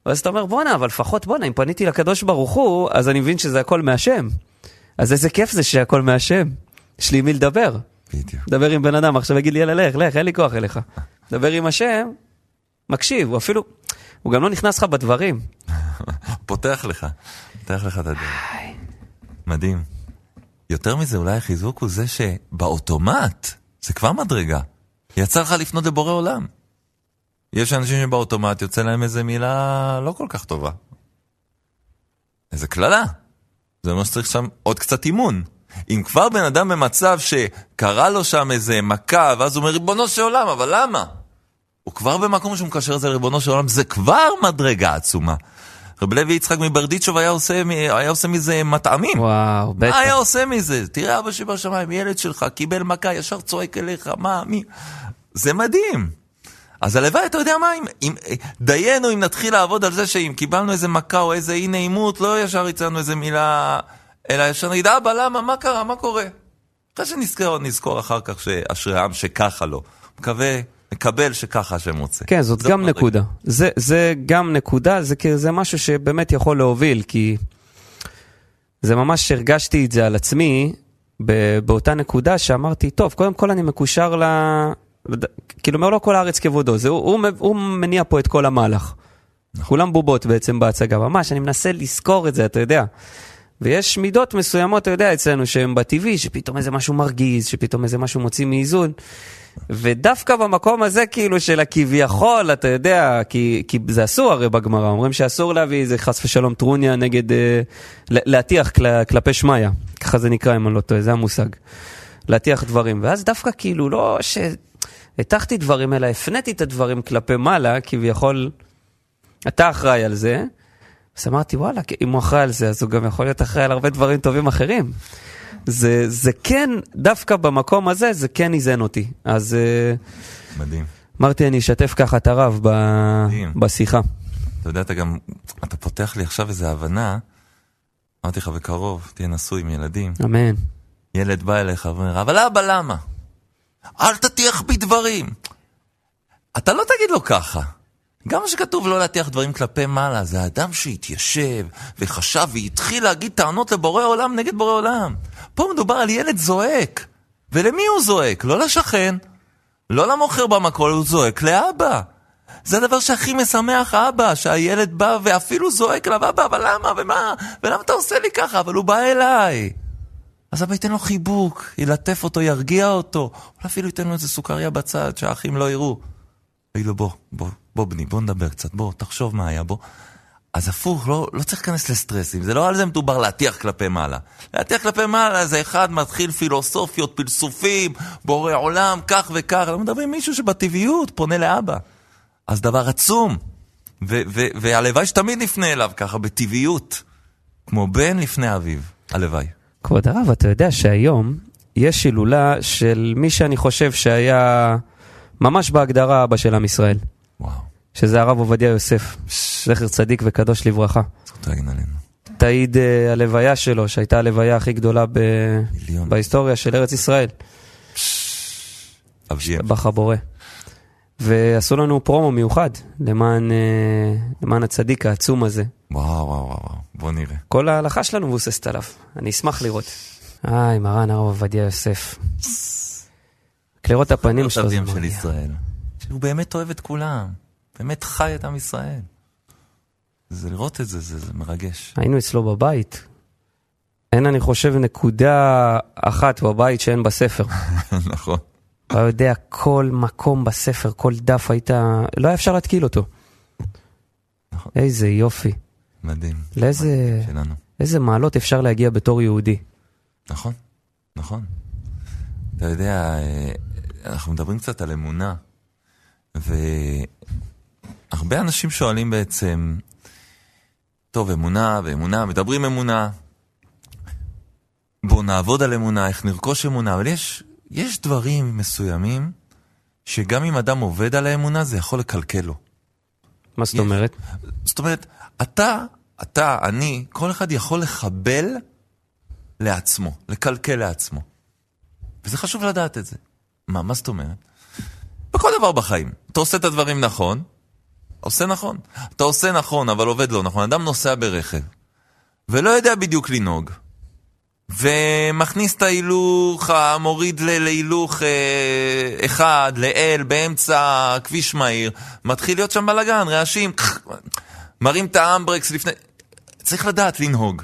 Speaker 1: ואז אתה אומר, בואנה, אבל לפחות בואנה, אם פניתי לקדוש ברוך הוא, אז אני מבין שזה הכל מהשם. אז איזה כיף זה שהכל מהשם. יש לי עם מי לדבר.
Speaker 2: בדיוק.
Speaker 1: דבר עם בן אדם, עכשיו יגיד לי, יאללה, לך, לך, אין לי כוח אליך. דבר עם השם, מקשיב, הוא אפילו, הוא גם לא נכנס לך בדברים.
Speaker 2: פותח לך, פותח לך את הדלת. מדהים. יותר מזה, אולי החיזוק הוא זה שבאוטומט, זה כבר מדרגה. יצא לך לפנות לבורא עולם. יש אנשים שבאוטומט יוצא להם איזה מילה לא כל כך טובה. איזה קללה. זה אומר שצריך שם עוד קצת אימון. אם כבר בן אדם במצב שקרה לו שם איזה מכה, ואז הוא אומר, ריבונו של עולם, אבל למה? הוא כבר במקום שהוא מקשר את זה לריבונו של עולם, זה כבר מדרגה עצומה. רב לוי יצחק מברדיצ'וב היה עושה, היה עושה מזה מטעמים.
Speaker 1: וואו, בטח.
Speaker 2: מה היה עושה מזה? תראה אבא שבשמיים, ילד שלך קיבל מכה, ישר צועק אליך, מה, מי? זה מדהים. אז הלוואי, אתה יודע מה, אם, אם דיינו אם נתחיל לעבוד על זה שאם קיבלנו איזה מכה או איזה אי נעימות, לא ישר יצאנו איזה מילה, אלא ישר נגיד, אבא, למה, מה קרה, מה קורה? אחרי שנזכור, נזכור אחר כך שאשרי העם שככה לא. מקווה מקבל שככה השם רוצה.
Speaker 1: כן, זאת גם מדרגה. נקודה. זה, זה גם נקודה, זה, זה משהו שבאמת יכול להוביל, כי זה ממש הרגשתי את זה על עצמי באותה נקודה שאמרתי, טוב, קודם כל אני מקושר ל... כאילו אומר לו כל הארץ כבודו, זה, הוא, הוא, הוא מניע פה את כל המהלך. נכון. כולם בובות בעצם בהצגה, ממש, אני מנסה לזכור את זה, אתה יודע. ויש מידות מסוימות, אתה יודע, אצלנו שהן בטבעי, שפתאום איזה משהו מרגיז, שפתאום איזה משהו מוציא מאיזון. ודווקא במקום הזה, כאילו, של הכביכול, אתה יודע, כי, כי זה אסור הרי בגמרא, אומרים שאסור להביא איזה חס ושלום טרוניה נגד, אה, להטיח כל, כלפי שמיא, ככה זה נקרא אם אני לא טועה, זה המושג. להטיח דברים, ואז דווקא כאילו, לא שהטחתי דברים, אלא הפניתי את הדברים כלפי מעלה, כביכול, אתה אחראי על זה. אז אמרתי, וואלה, אם הוא אחראי על זה, אז הוא גם יכול להיות אחראי על הרבה דברים טובים אחרים. זה, זה כן, דווקא במקום הזה, זה כן איזן אותי. אז... אה,
Speaker 2: מדהים.
Speaker 1: אמרתי, אני אשתף ככה את הרב ב... בשיחה.
Speaker 2: אתה יודע, אתה גם, אתה פותח לי עכשיו איזו הבנה, אמרתי לך בקרוב, תהיה נשוי עם ילדים.
Speaker 1: אמן.
Speaker 2: ילד בא אליך ואומר, אבל אבא, למה? אל תטיח בי דברים. אתה לא תגיד לו ככה. גם מה שכתוב לא להטיח דברים כלפי מעלה, זה האדם שהתיישב וחשב והתחיל להגיד טענות לבורא עולם נגד בורא עולם. פה מדובר על ילד זועק. ולמי הוא זועק? לא לשכן, לא למוכר במקול, הוא זועק לאבא. זה הדבר שהכי משמח אבא, שהילד בא ואפילו זועק אליו, אבא, אבל למה, ומה, ולמה אתה עושה לי ככה? אבל הוא בא אליי. אז אבא ייתן לו חיבוק, ילטף אותו, ירגיע אותו, אולי אפילו ייתן לו איזה סוכריה בצד, שהאחים לא יראו. יגיד לו, בוא, בוא, בוא בני, בוא נדבר קצת, בוא, תחשוב מה היה בו. אז הפוך, לא, לא צריך להיכנס לסטרסים, זה לא על זה מדובר להטיח כלפי מעלה. להטיח כלפי מעלה זה אחד מתחיל פילוסופיות, פלסופים, בורא עולם, כך וכך, אנחנו מדברים מישהו שבטבעיות פונה לאבא. אז דבר עצום, והלוואי שתמיד נפנה אליו ככה, בטבעיות, כמו בן לפני אביו, הלוואי.
Speaker 1: כבוד הרב, אתה יודע שהיום יש הילולה של מי שאני חושב שהיה ממש בהגדרה אבא של עם ישראל.
Speaker 2: וואו.
Speaker 1: שזה הרב עובדיה יוסף, זכר צדיק וקדוש לברכה. תעיד uh, הלוויה שלו, שהייתה הלוויה הכי גדולה ב... בהיסטוריה של ארץ ישראל. בחבורה. ועשו לנו פרומו מיוחד למען, uh, למען הצדיק העצום הזה.
Speaker 2: וואו, וואו, וואו, בוא נראה.
Speaker 1: כל ההלכה שלנו מבוססת עליו, אני אשמח לראות. איי, מרן הרב עובדיה יוסף. לראות את הפנים שלו
Speaker 2: זה מרגיע. הוא באמת אוהב את כולם. באמת חי את עם ישראל. זה לראות את זה, זה, זה מרגש.
Speaker 1: היינו אצלו בבית. אין, אני חושב, נקודה אחת בבית שאין בספר.
Speaker 2: נכון.
Speaker 1: אתה יודע, כל מקום בספר, כל דף היית... לא היה אפשר להתקיל אותו. נכון. איזה יופי.
Speaker 2: מדהים.
Speaker 1: לאיזה... שלנו. איזה מעלות אפשר להגיע בתור יהודי.
Speaker 2: נכון, נכון. אתה יודע, אה, אנחנו מדברים קצת על אמונה, ו... הרבה אנשים שואלים בעצם, טוב, אמונה ואמונה, מדברים אמונה, בואו נעבוד על אמונה, איך נרכוש אמונה, אבל יש, יש דברים מסוימים שגם אם אדם עובד על האמונה, זה יכול לקלקל לו.
Speaker 1: מה זאת אומרת?
Speaker 2: זאת אומרת, אתה, אתה, אני, כל אחד יכול לחבל לעצמו, לקלקל לעצמו. וזה חשוב לדעת את זה. מה, מה זאת אומרת? בכל דבר בחיים. אתה עושה את הדברים נכון, עושה נכון. אתה עושה נכון, אבל עובד לא נכון. אדם נוסע ברכב, ולא יודע בדיוק לנהוג, ומכניס את ההילוך, מוריד להילוך אה, אחד, לאל, באמצע כביש מהיר, מתחיל להיות שם בלאגן, רעשים, מרים את האמברקס לפני... צריך לדעת לנהוג.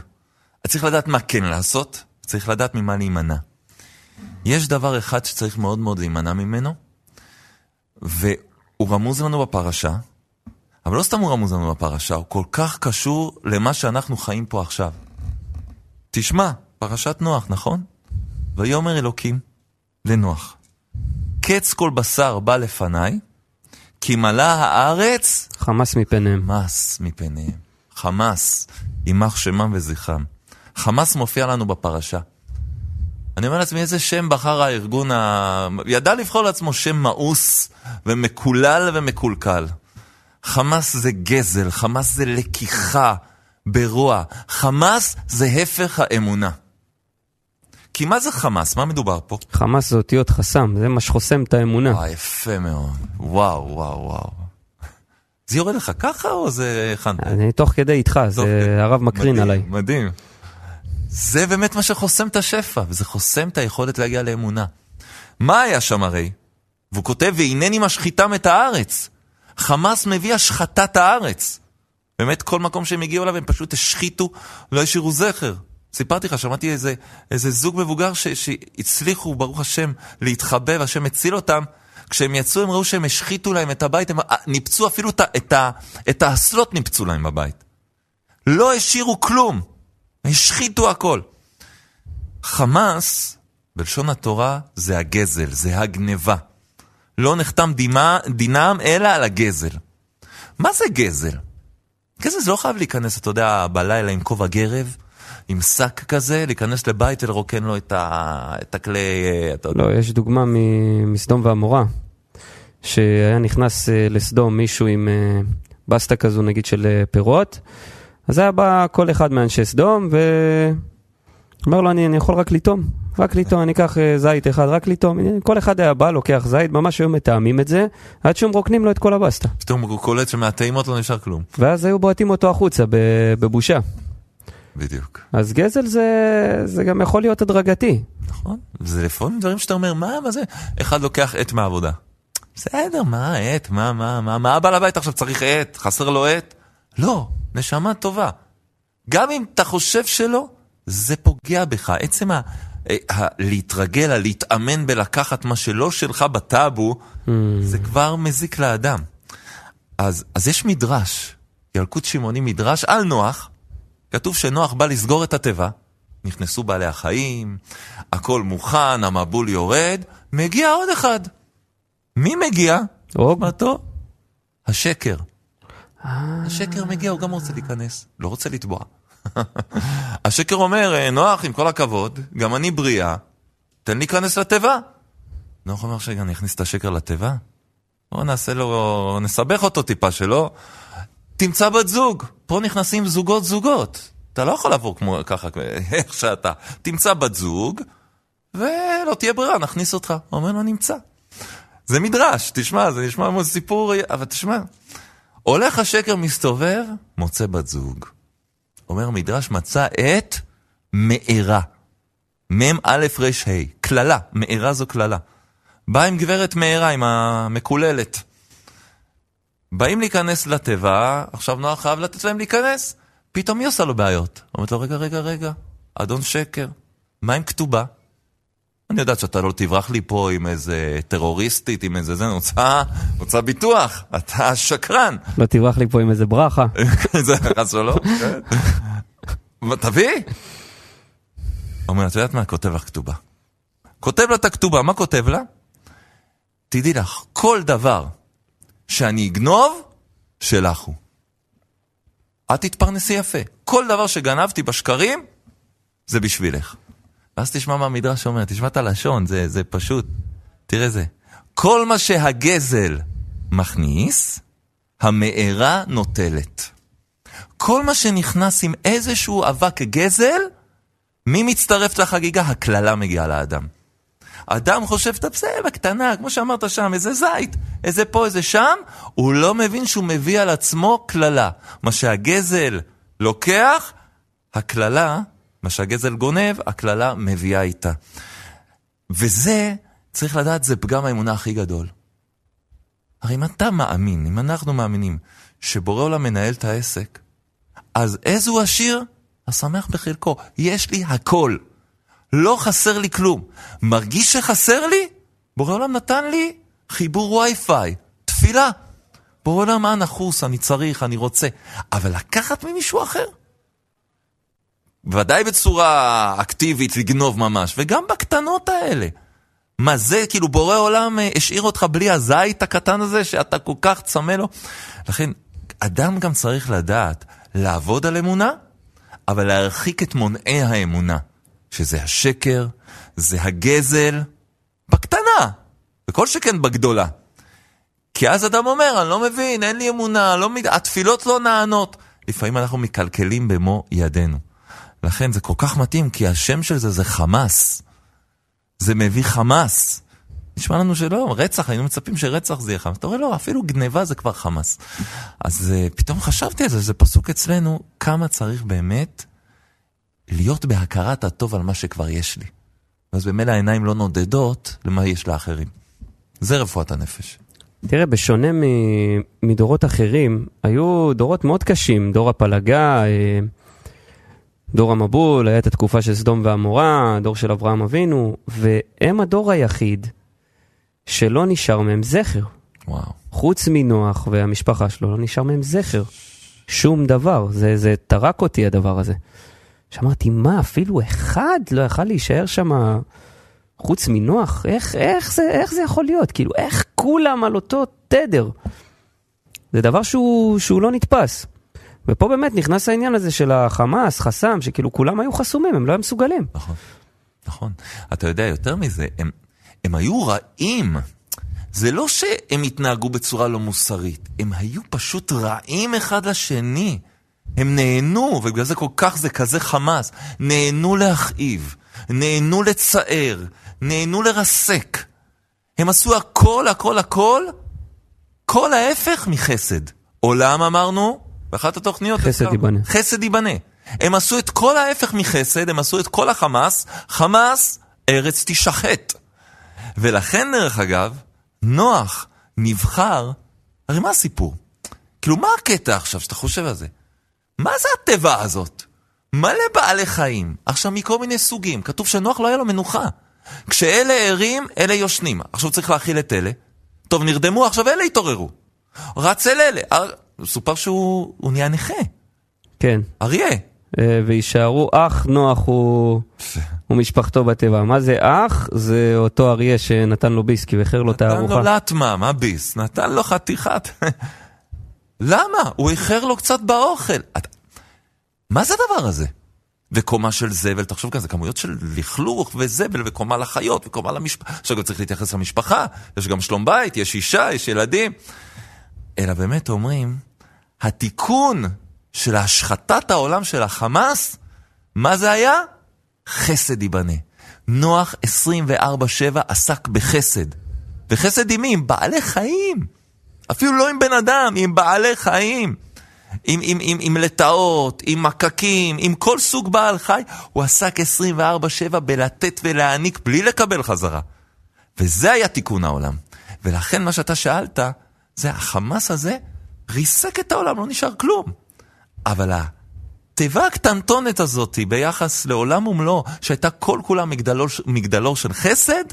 Speaker 2: צריך לדעת מה כן לעשות, צריך לדעת ממה להימנע. יש דבר אחד שצריך מאוד מאוד להימנע ממנו, והוא רמוז לנו בפרשה, אבל לא סתם הוא רמוז לנו בפרשה, הוא כל כך קשור למה שאנחנו חיים פה עכשיו. תשמע, פרשת נוח, נכון? ויאמר אלוקים לנוח, קץ כל בשר בא לפניי, כי מלאה הארץ
Speaker 1: חמס מפניהם.
Speaker 2: חמס מפניהם. חמס, יימח שמם וזכרם. חמאס מופיע לנו בפרשה. אני אומר לעצמי, איזה שם בחר הארגון ה... ידע לבחור לעצמו שם מאוס ומקולל ומקולקל. חמאס זה גזל, חמאס זה לקיחה ברוע. חמאס זה הפך האמונה. כי מה זה חמאס? מה מדובר פה?
Speaker 1: חמאס זה אותיות חסם, זה מה שחוסם את האמונה.
Speaker 2: וואי, יפה מאוד. וואו, וואו, וואו. זה יורד לך ככה או זה הכנת?
Speaker 1: אני תוך כדי איתך, זה הרב מקרין
Speaker 2: מדהים,
Speaker 1: עליי.
Speaker 2: מדהים. זה באמת מה שחוסם את השפע, וזה חוסם את היכולת להגיע לאמונה. מה היה שם הרי? והוא כותב, והנני משחיתם את הארץ. חמאס מביא השחתת הארץ. באמת, כל מקום שהם הגיעו אליו, הם פשוט השחיתו, לא השאירו זכר. סיפרתי לך, שמעתי איזה, איזה זוג מבוגר ש, שהצליחו, ברוך השם, להתחבא, והשם הציל אותם. כשהם יצאו, הם ראו שהם השחיתו להם את הבית, הם אה, ניפצו אפילו את, את, את האסלות ניפצו להם בבית. לא השאירו כלום, השחיתו הכל. חמאס, בלשון התורה, זה הגזל, זה הגניבה. לא נחתם דימה, דינם אלא על הגזל. מה זה גזל? גזל זה לא חייב להיכנס, אתה יודע, בלילה עם כובע גרב, עם שק כזה, להיכנס לבית ולרוקן לו את, ה... את הכלי, אה, אתה יודע.
Speaker 1: לא, יש דוגמה מ- מסדום ועמורה, שהיה נכנס אה, לסדום מישהו עם אה, בסטה כזו נגיד של פירות, אז היה בא כל אחד מאנשי סדום ואומר לו, אני, אני יכול רק לטעום, רק לטעום, אני אקח זית אחד, רק לטעום. כל אחד היה בא, לוקח זית, ממש היו מתאמים את זה, עד שהם רוקנים לו את כל הבסטה.
Speaker 2: פתאום הוא קולט שמהטעימות לא נשאר כלום.
Speaker 1: ואז היו בועטים אותו החוצה בבושה.
Speaker 2: בדיוק.
Speaker 1: אז גזל זה, זה גם יכול להיות הדרגתי.
Speaker 2: נכון? זה לפעמים דברים שאתה אומר, מה, מה זה? אחד לוקח עט מהעבודה. בסדר, מה עט? מה, מה, מה, מה הבעל הבית עכשיו צריך עט? חסר לו עט? לא, נשמה טובה. גם אם אתה חושב שלא, זה פוגע בך. עצם ה... ה- להתרגל, להתאמן בלקחת מה שלא שלך בטאבו, זה כבר מזיק לאדם. אז, אז יש מדרש, ילקוט שמעוני מדרש על נוח, כתוב שנוח בא לסגור את התיבה, נכנסו בעלי החיים, הכל מוכן, המבול יורד, מגיע עוד אחד. מי מגיע? מה טוב? השקר. השקר מגיע, הוא גם רוצה להיכנס, לא רוצה לתבוע. השקר אומר, "אה, נוח, עם כל הכבוד, גם אני בריאה, תן לי להיכנס לתיבה. נוח אומר, רגע, אני אכניס את השקר לתיבה? בוא נעשה לו, נסבך אותו טיפה שלא. תמצא בת זוג, פה נכנסים זוגות זוגות. אתה לא יכול לעבור כמו ככה, איך שאתה. תמצא בת זוג, ולא תהיה ברירה, נכניס אותך. הוא אומר לו, נמצא. זה מדרש, תשמע, זה נשמע כמו סיפור, אבל תשמע, הולך השקר מסתובב, מוצא בת זוג. אומר המדרש, מצא את מארה. מ"א ר"ה, קללה, מארה זו קללה. בא עם גברת מארה, עם המקוללת. באים להיכנס לתיבה, עכשיו נוח חייב לתת להם להיכנס. פתאום מי עושה לו בעיות? אומרת לו, רגע, רגע, רגע, אדון שקר, מה עם כתובה? אני יודעת שאתה לא תברח לי פה עם איזה טרוריסטית, עם איזה זה, אני רוצה, רוצה ביטוח, אתה שקרן.
Speaker 1: לא תברח לי פה עם איזה ברכה.
Speaker 2: זה חס ושלום, כן. תביא. אומר, את יודעת מה? כותב לך כתובה. כותב לה את הכתובה, מה כותב לה? תדעי לך, כל דבר שאני אגנוב, שלך הוא. את תתפרנסי יפה. כל דבר שגנבתי בשקרים, זה בשבילך. ואז תשמע מה המדרש אומר, תשמע את הלשון, זה, זה פשוט. תראה זה. כל מה שהגזל מכניס, המארה נוטלת. כל מה שנכנס עם איזשהו אבק גזל, מי מצטרף לחגיגה? הקללה מגיעה לאדם. אדם חושב שאתה בסדר, בקטנה, כמו שאמרת שם, איזה זית, איזה פה, איזה שם, הוא לא מבין שהוא מביא על עצמו קללה. מה שהגזל לוקח, הקללה, מה שהגזל גונב, הקללה מביאה איתה. וזה, צריך לדעת, זה פגם האמונה הכי גדול. הרי אם אתה מאמין, אם אנחנו מאמינים, שבורא עולם מנהל את העסק, אז איזו עשיר? השמח בחלקו. יש לי הכל. לא חסר לי כלום. מרגיש שחסר לי? בורא עולם נתן לי חיבור וי-פיי, תפילה. בורא עולם, מה נחוס, אני צריך, אני רוצה. אבל לקחת ממישהו אחר? ודאי בצורה אקטיבית לגנוב ממש, וגם בקטנות האלה. מה זה, כאילו בורא עולם אה, השאיר אותך בלי הזית הקטן הזה שאתה כל כך צמא לו? לכן, אדם גם צריך לדעת לעבוד על אמונה, אבל להרחיק את מונעי האמונה, שזה השקר, זה הגזל, בקטנה, וכל שכן בגדולה. כי אז אדם אומר, אני לא מבין, אין לי אמונה, לא, התפילות לא נענות. לפעמים אנחנו מקלקלים במו ידינו. לכן זה כל כך מתאים, כי השם של זה זה חמאס. זה מביא חמאס. נשמע לנו שלא, רצח, היינו מצפים שרצח זה יהיה חמאס. אתה רואה, לא, אפילו גניבה זה כבר חמאס. אז uh, פתאום חשבתי על זה, זה פסוק אצלנו, כמה צריך באמת להיות בהכרת הטוב על מה שכבר יש לי. ואז במילא העיניים לא נודדות למה יש לאחרים. זה רפואת הנפש.
Speaker 1: תראה, בשונה מדורות אחרים, היו דורות מאוד קשים, דור הפלגה, אה, דור המבול, היה את התקופה של סדום ועמורה, דור של אברהם אבינו, והם הדור היחיד שלא נשאר מהם זכר.
Speaker 2: וואו.
Speaker 1: חוץ מנוח והמשפחה שלו, לא נשאר מהם זכר. שום דבר. זה, זה טרק אותי הדבר הזה. שאמרתי, מה, אפילו אחד לא יכל להישאר שם חוץ מנוח? איך, איך, זה, איך זה יכול להיות? כאילו, איך כולם על אותו תדר? זה דבר שהוא, שהוא לא נתפס. ופה באמת נכנס העניין הזה של החמאס, חסם, שכאילו כולם היו חסומים, הם לא היו מסוגלים.
Speaker 2: נכון, נכון. אתה יודע, יותר מזה, הם, הם היו רעים. זה לא שהם התנהגו בצורה לא מוסרית, הם היו פשוט רעים אחד לשני. הם נהנו, ובגלל זה כל כך זה כזה חמאס, נהנו להכאיב, נהנו לצער, נהנו לרסק. הם עשו הכל, הכל, הכל, כל ההפך מחסד. עולם אמרנו, באחת התוכניות.
Speaker 1: חסד ייבנה.
Speaker 2: חסד ייבנה. הם עשו את כל ההפך מחסד, הם עשו את כל החמאס, חמאס, ארץ תשחט. ולכן, דרך אגב, נוח נבחר, הרי מה הסיפור? כאילו, מה הקטע עכשיו שאתה חושב על זה? מה זה התיבה הזאת? מלא בעלי חיים, עכשיו מכל מיני סוגים, כתוב שנוח לא היה לו מנוחה. כשאלה ערים, אלה יושנים. עכשיו צריך להכיל את אלה. טוב, נרדמו, עכשיו אלה התעוררו. רץ אל אלה. סופר שהוא נהיה נכה.
Speaker 1: כן.
Speaker 2: אריה.
Speaker 1: אה, ויישארו אח נוח הוא, ומשפחתו בתיבה. מה זה אח? זה אותו אריה שנתן לו ביס, כי איחר לו את הארוחה.
Speaker 2: נתן לו לטמה, מה ביס? נתן לו חתיכת... למה? הוא איחר לו קצת באוכל. מה זה הדבר הזה? וקומה של זבל, תחשוב כזה, כמויות של לכלוך וזבל, וקומה לחיות, וקומה למשפחה. עכשיו גם צריך להתייחס למשפחה, יש גם שלום בית, יש אישה, יש ילדים. אלא באמת אומרים, התיקון של השחתת העולם של החמאס, מה זה היה? חסד ייבנה. נוח 24-7 עסק בחסד. וחסד עם מי? עם בעלי חיים. אפילו לא עם בן אדם, עם בעלי חיים. עם, עם, עם, עם לטאות, עם מקקים, עם כל סוג בעל חי, הוא עסק 24-7 בלתת ולהעניק בלי לקבל חזרה. וזה היה תיקון העולם. ולכן מה שאתה שאלת, זה החמאס הזה ריסק את העולם, לא נשאר כלום. אבל התיבה הקטנטונת הזאת ביחס לעולם ומלואו, שהייתה כל כולה מגדלור, מגדלור של חסד,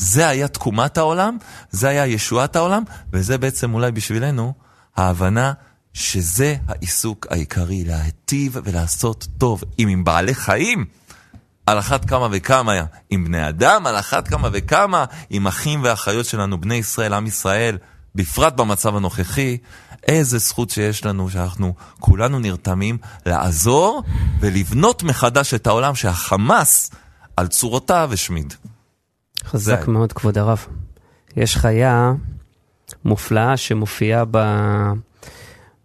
Speaker 2: זה היה תקומת העולם, זה היה ישועת העולם, וזה בעצם אולי בשבילנו ההבנה שזה העיסוק העיקרי, להטיב ולעשות טוב. אם עם בעלי חיים, על אחת כמה וכמה, עם בני אדם, על אחת כמה וכמה, עם אחים ואחיות שלנו, בני ישראל, עם ישראל, בפרט במצב הנוכחי, איזה זכות שיש לנו שאנחנו כולנו נרתמים לעזור ולבנות מחדש את העולם שהחמאס על צורותיו השמיד.
Speaker 1: חזק מאוד, כבוד הרב. יש חיה מופלאה שמופיעה ב...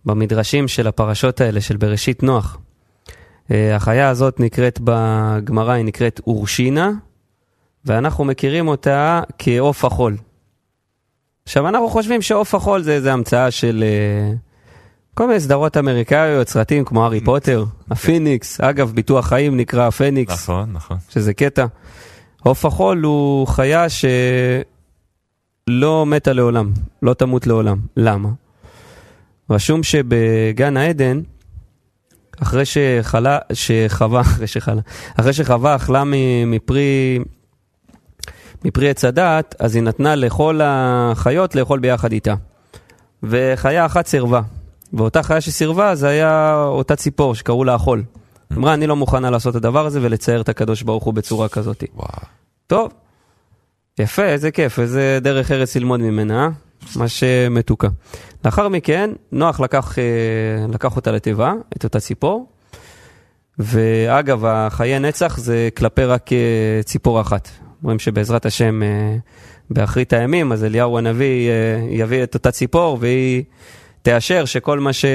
Speaker 1: במדרשים של הפרשות האלה, של בראשית נוח. אה, החיה הזאת נקראת בגמרא, היא נקראת אורשינה, ואנחנו מכירים אותה כעוף החול. עכשיו, אנחנו חושבים שעוף החול זה איזה המצאה של uh, כל מיני סדרות אמריקאיות, סרטים כמו הארי פוטר, הפיניקס, אגב, ביטוח חיים נקרא הפניקס.
Speaker 2: נכון, נכון.
Speaker 1: שזה קטע. עוף החול הוא חיה שלא מתה לעולם, לא תמות לעולם. למה? רשום שבגן העדן, אחרי שחלה, שחווה, אחרי שחלה, אחרי שחווה אכלה מפרי, מפרי עץ הדעת, אז היא נתנה לכל החיות לאכול ביחד איתה. וחיה אחת סירבה. ואותה חיה שסירבה זה היה אותה ציפור שקראו לה החול. אמרה, אני לא מוכנה לעשות את הדבר הזה ולצייר את הקדוש ברוך הוא בצורה כזאת.
Speaker 2: וואו.
Speaker 1: טוב, יפה, איזה כיף, איזה דרך ארץ ללמוד ממנה, אה? ממש אה, מתוקה. לאחר מכן, נוח לקח, אה, לקח אותה לתיבה, את אותה ציפור, ואגב, החיי נצח זה כלפי רק אה, ציפור אחת. אומרים שבעזרת השם, באחרית הימים, אז אליהו הנביא יביא את אותה ציפור, והיא תאשר שכל מה, ש...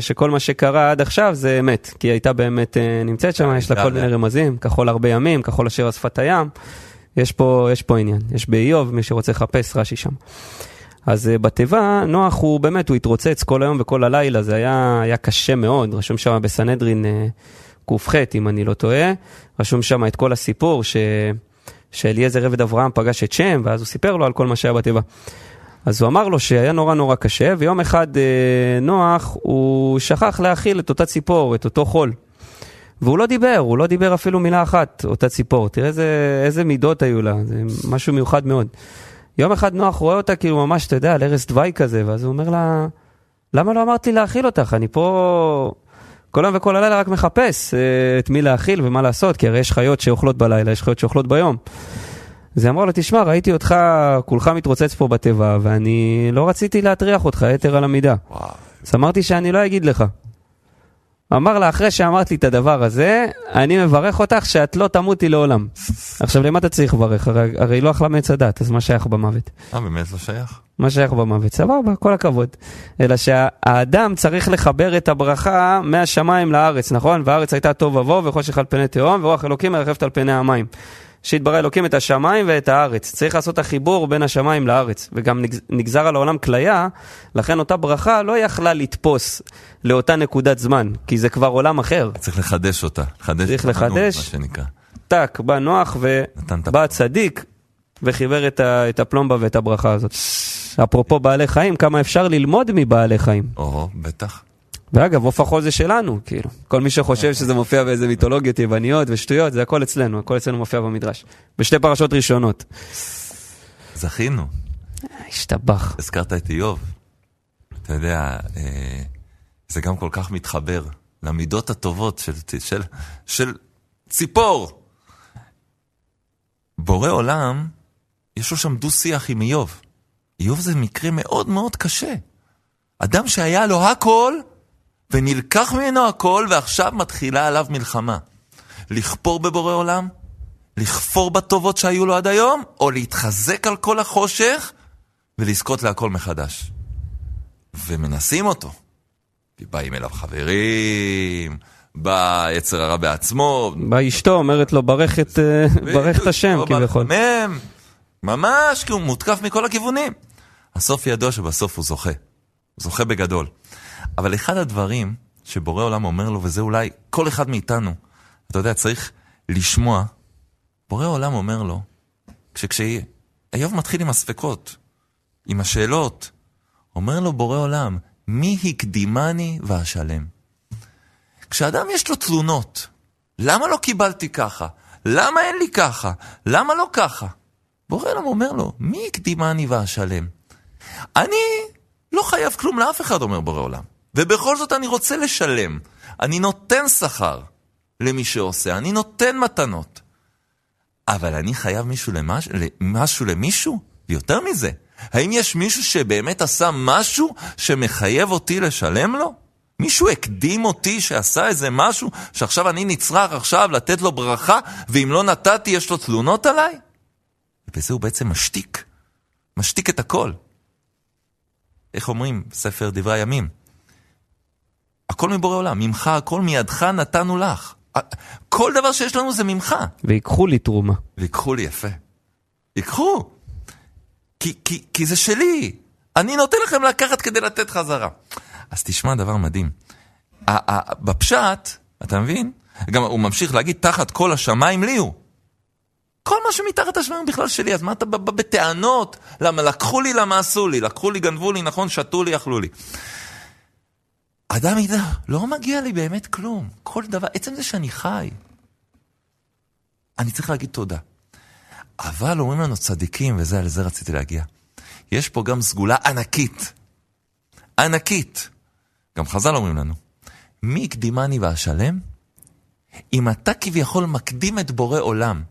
Speaker 1: שכל מה שקרה עד עכשיו זה אמת, כי היא הייתה באמת אה, נמצאת שם, יש לה כל. מיני רמזים, כחול הרבה ימים, כחול אשר על שפת הים. יש פה, יש פה עניין, יש באיוב, מי שרוצה לחפש, רש"י שם. אז uh, בתיבה, נוח הוא באמת, הוא התרוצץ כל היום וכל הלילה, זה היה, היה קשה מאוד, רשום שם בסנהדרין uh, ק"ח, אם אני לא טועה, רשום שם את כל הסיפור, ש... שאליעזר עבד אברהם פגש את שם, ואז הוא סיפר לו על כל מה שהיה בתיבה. אז הוא אמר לו שהיה נורא נורא קשה, ויום אחד uh, נוח, הוא שכח להאכיל את אותה ציפור, את אותו חול. והוא לא דיבר, הוא לא דיבר אפילו מילה אחת, אותה ציפור. תראה איזה, איזה מידות היו לה, זה משהו מיוחד מאוד. יום אחד נוח רואה אותה כאילו ממש, אתה יודע, על ערש דווי כזה, ואז הוא אומר לה, למה לא אמרת לי להאכיל אותך? אני פה כל היום וכל הלילה רק מחפש אה, את מי להאכיל ומה לעשות, כי הרי יש חיות שאוכלות בלילה, יש חיות שאוכלות ביום. אז היא אמרה לו, תשמע, ראיתי אותך כולך מתרוצץ פה בתיבה, ואני לא רציתי להטריח אותך יתר על המידה. אז אמרתי שאני לא אגיד לך. אמר לה, אחרי שאמרת לי את הדבר הזה, אני מברך אותך שאת לא תמותי לעולם. עכשיו, למה אתה צריך לברך? הרי, הרי לא אכלה מעץ הדת, אז מה שייך במוות?
Speaker 2: אה, באמת לא שייך?
Speaker 1: מה שייך במוות? סבבה, כל הכבוד. אלא שהאדם צריך לחבר את הברכה מהשמיים לארץ, נכון? והארץ הייתה טוב ובוהו וחושך על פני תהום, ורוח אלוקים מרחפת על פני המים. שהתברא אלוקים את השמיים ואת הארץ. צריך לעשות את החיבור בין השמיים לארץ. וגם נגז- נגזר על העולם כליה, לכן אותה ברכה לא יכלה לתפוס לאותה נקודת זמן, כי זה כבר עולם אחר.
Speaker 2: צריך לחדש אותה. לחדש
Speaker 1: צריך לחדש.
Speaker 2: מה שנקרא.
Speaker 1: טאק, בא נוח ובא הצדיק וחיבר את, ה, את הפלומבה ואת הברכה הזאת. אפרופו בעלי חיים, כמה אפשר ללמוד מבעלי חיים.
Speaker 2: או, בטח.
Speaker 1: ואגב, עוף החול זה שלנו, כאילו. כל מי שחושב שזה מופיע באיזה מיתולוגיות יווניות ושטויות, זה הכל אצלנו, הכל אצלנו מופיע במדרש. בשתי פרשות ראשונות.
Speaker 2: זכינו.
Speaker 1: השתבח.
Speaker 2: הזכרת את איוב. אתה יודע, אה, זה גם כל כך מתחבר למידות הטובות של, של, של ציפור. בורא עולם, יש לו שם דו-שיח עם איוב. איוב זה מקרה מאוד מאוד קשה. אדם שהיה לו הכל, ונלקח ממנו הכל, ועכשיו מתחילה עליו מלחמה. לכפור בבורא עולם, לכפור בטובות שהיו לו עד היום, או להתחזק על כל החושך, ולזכות להכל מחדש. ומנסים אותו. באים אליו חברים, בא יצר הרע בעצמו.
Speaker 1: באה אשתו, אומרת לו, ברך את, אה, ברך את השם,
Speaker 2: בא
Speaker 1: כביכול.
Speaker 2: ממש, כי הוא מותקף מכל הכיוונים. הסוף ידוע שבסוף הוא זוכה. הוא זוכה בגדול. אבל אחד הדברים שבורא עולם אומר לו, וזה אולי כל אחד מאיתנו, אתה יודע, צריך לשמוע, בורא עולם אומר לו, כשאיוב מתחיל עם הספקות, עם השאלות, אומר לו בורא עולם, מי הקדימני ואשלם? כשאדם יש לו תלונות, למה לא קיבלתי ככה? למה אין לי ככה? למה לא ככה? בורא עולם אומר לו, מי הקדימני ואשלם? אני לא חייב כלום לאף אחד, אומר בורא עולם. ובכל זאת אני רוצה לשלם. אני נותן שכר למי שעושה, אני נותן מתנות. אבל אני חייב מישהו למש... משהו למישהו? ויותר מזה, האם יש מישהו שבאמת עשה משהו שמחייב אותי לשלם לו? מישהו הקדים אותי שעשה איזה משהו שעכשיו אני נצרך עכשיו לתת לו ברכה ואם לא נתתי יש לו תלונות עליי? ובזה הוא בעצם משתיק, משתיק את הכל. איך אומרים בספר דברי הימים? הכל מבורא עולם, ממך הכל מידך נתנו לך. כל דבר שיש לנו זה ממך.
Speaker 1: ויקחו לי תרומה.
Speaker 2: ויקחו לי יפה. ייקחו. כי, כי, כי זה שלי. אני נותן לכם לקחת כדי לתת חזרה. אז תשמע דבר מדהים. בפשט, אתה מבין? גם הוא ממשיך להגיד, תחת כל השמיים לי הוא. כל מה שמתחת השמיים בכלל שלי, אז מה אתה בא בטענות? למה לקחו לי, למה עשו לי? לקחו לי, גנבו לי, נכון, שתו לי, אכלו לי. אדם ידע, לא מגיע לי באמת כלום. כל דבר, עצם זה שאני חי. אני צריך להגיד תודה. אבל אומרים לנו צדיקים, וזה, על זה רציתי להגיע. יש פה גם סגולה ענקית. ענקית. גם חז"ל אומרים לנו, מי הקדימני ואשלם? אם אתה כביכול מקדים את בורא עולם,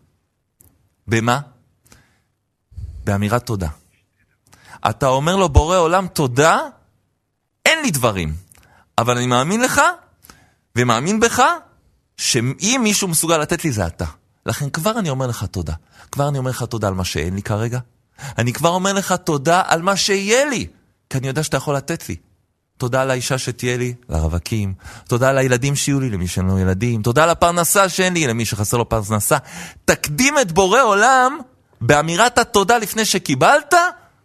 Speaker 2: במה? באמירת תודה. אתה אומר לו, בורא עולם, תודה, אין לי דברים, אבל אני מאמין לך, ומאמין בך, שאם מישהו מסוגל לתת לי זה אתה. לכן כבר אני אומר לך תודה. כבר אני אומר לך תודה על מה שאין לי כרגע. אני כבר אומר לך תודה על מה שיהיה לי, כי אני יודע שאתה יכול לתת לי. תודה על האישה שתהיה לי, לרווקים. תודה על הילדים שיהיו לי, למי שאין לו ילדים. תודה על הפרנסה שאין לי, למי שחסר לו פרנסה. תקדים את בורא עולם באמירת התודה לפני שקיבלת,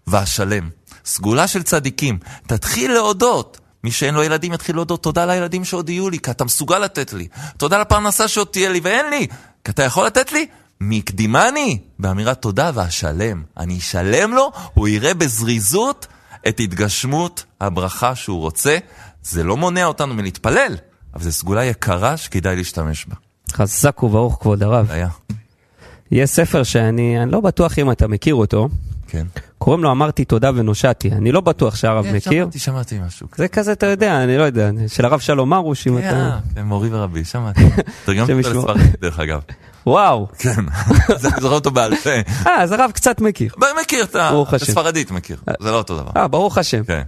Speaker 2: והשלם. סגולה של צדיקים. תתחיל להודות. מי שאין לו ילדים יתחיל להודות תודה לילדים שעוד יהיו לי, כי אתה מסוגל לתת לי. תודה לפרנסה שעוד תהיה לי ואין לי, כי אתה יכול לתת לי. מקדימני, באמירת תודה והשלם. אני אשלם לו, הוא יראה בזריזות את התגשמות הברכה שהוא רוצה. זה לא מונע אותנו מלהתפלל, אבל זו סגולה יקרה שכדאי להשתמש בה.
Speaker 1: חזק וברוך כבוד הרב.
Speaker 2: היה,
Speaker 1: יש ספר שאני אני לא בטוח אם אתה מכיר אותו,
Speaker 2: כן.
Speaker 1: קוראים לו אמרתי תודה ונושעתי. אני לא בטוח שהרב
Speaker 2: כן,
Speaker 1: מכיר.
Speaker 2: שמעתי, שמעתי משהו.
Speaker 1: זה כזה, אתה יודע, אני לא יודע, של הרב שלום מרוש, אם אתה...
Speaker 2: כן, כן, מורי ורבי, שמעתי. תרגמתי אותו. לספרדית, דרך אגב.
Speaker 1: וואו,
Speaker 2: כן, אני זוכר אותו בעל פה.
Speaker 1: אה, אז הרב קצת מכיר.
Speaker 2: מכיר את ה...
Speaker 1: ברוך השם.
Speaker 2: בספרדית מכיר, זה לא אותו דבר.
Speaker 1: אה, ברוך השם.
Speaker 2: כן.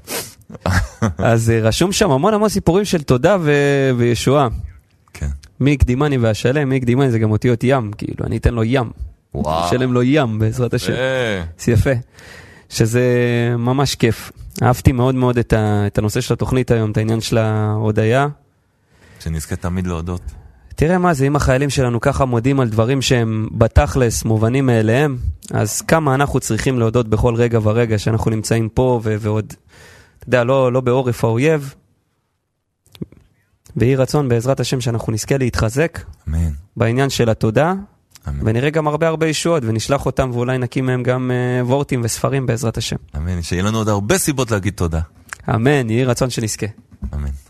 Speaker 1: אז אה, רשום שם המון המון סיפורים של תודה וישועה.
Speaker 2: כן.
Speaker 1: מי הקדימני ואשלם, מי הקדימני זה גם אותיות ים, כאילו, אני אתן לו ים.
Speaker 2: וואו.
Speaker 1: אשלם לו ים, בעזרת השם.
Speaker 2: אה,
Speaker 1: זה יפה. שזה ממש כיף. אהבתי מאוד מאוד את, ה- את הנושא של התוכנית היום, את העניין של ההודיה.
Speaker 2: שנזכה תמיד להודות.
Speaker 1: תראה מה זה, אם החיילים שלנו ככה מודים על דברים שהם בתכלס מובנים מאליהם, אז כמה אנחנו צריכים להודות בכל רגע ורגע שאנחנו נמצאים פה ו- ועוד, אתה יודע, לא, לא בעורף האויב. ויהי רצון בעזרת השם שאנחנו נזכה להתחזק
Speaker 2: אמן.
Speaker 1: בעניין של התודה,
Speaker 2: אמן.
Speaker 1: ונראה גם הרבה הרבה ישועות, ונשלח אותם ואולי נקים מהם גם uh, וורטים וספרים בעזרת השם.
Speaker 2: אמן. שיהיה לנו עוד הרבה סיבות להגיד תודה.
Speaker 1: אמן, יהי רצון שנזכה.
Speaker 2: אמן.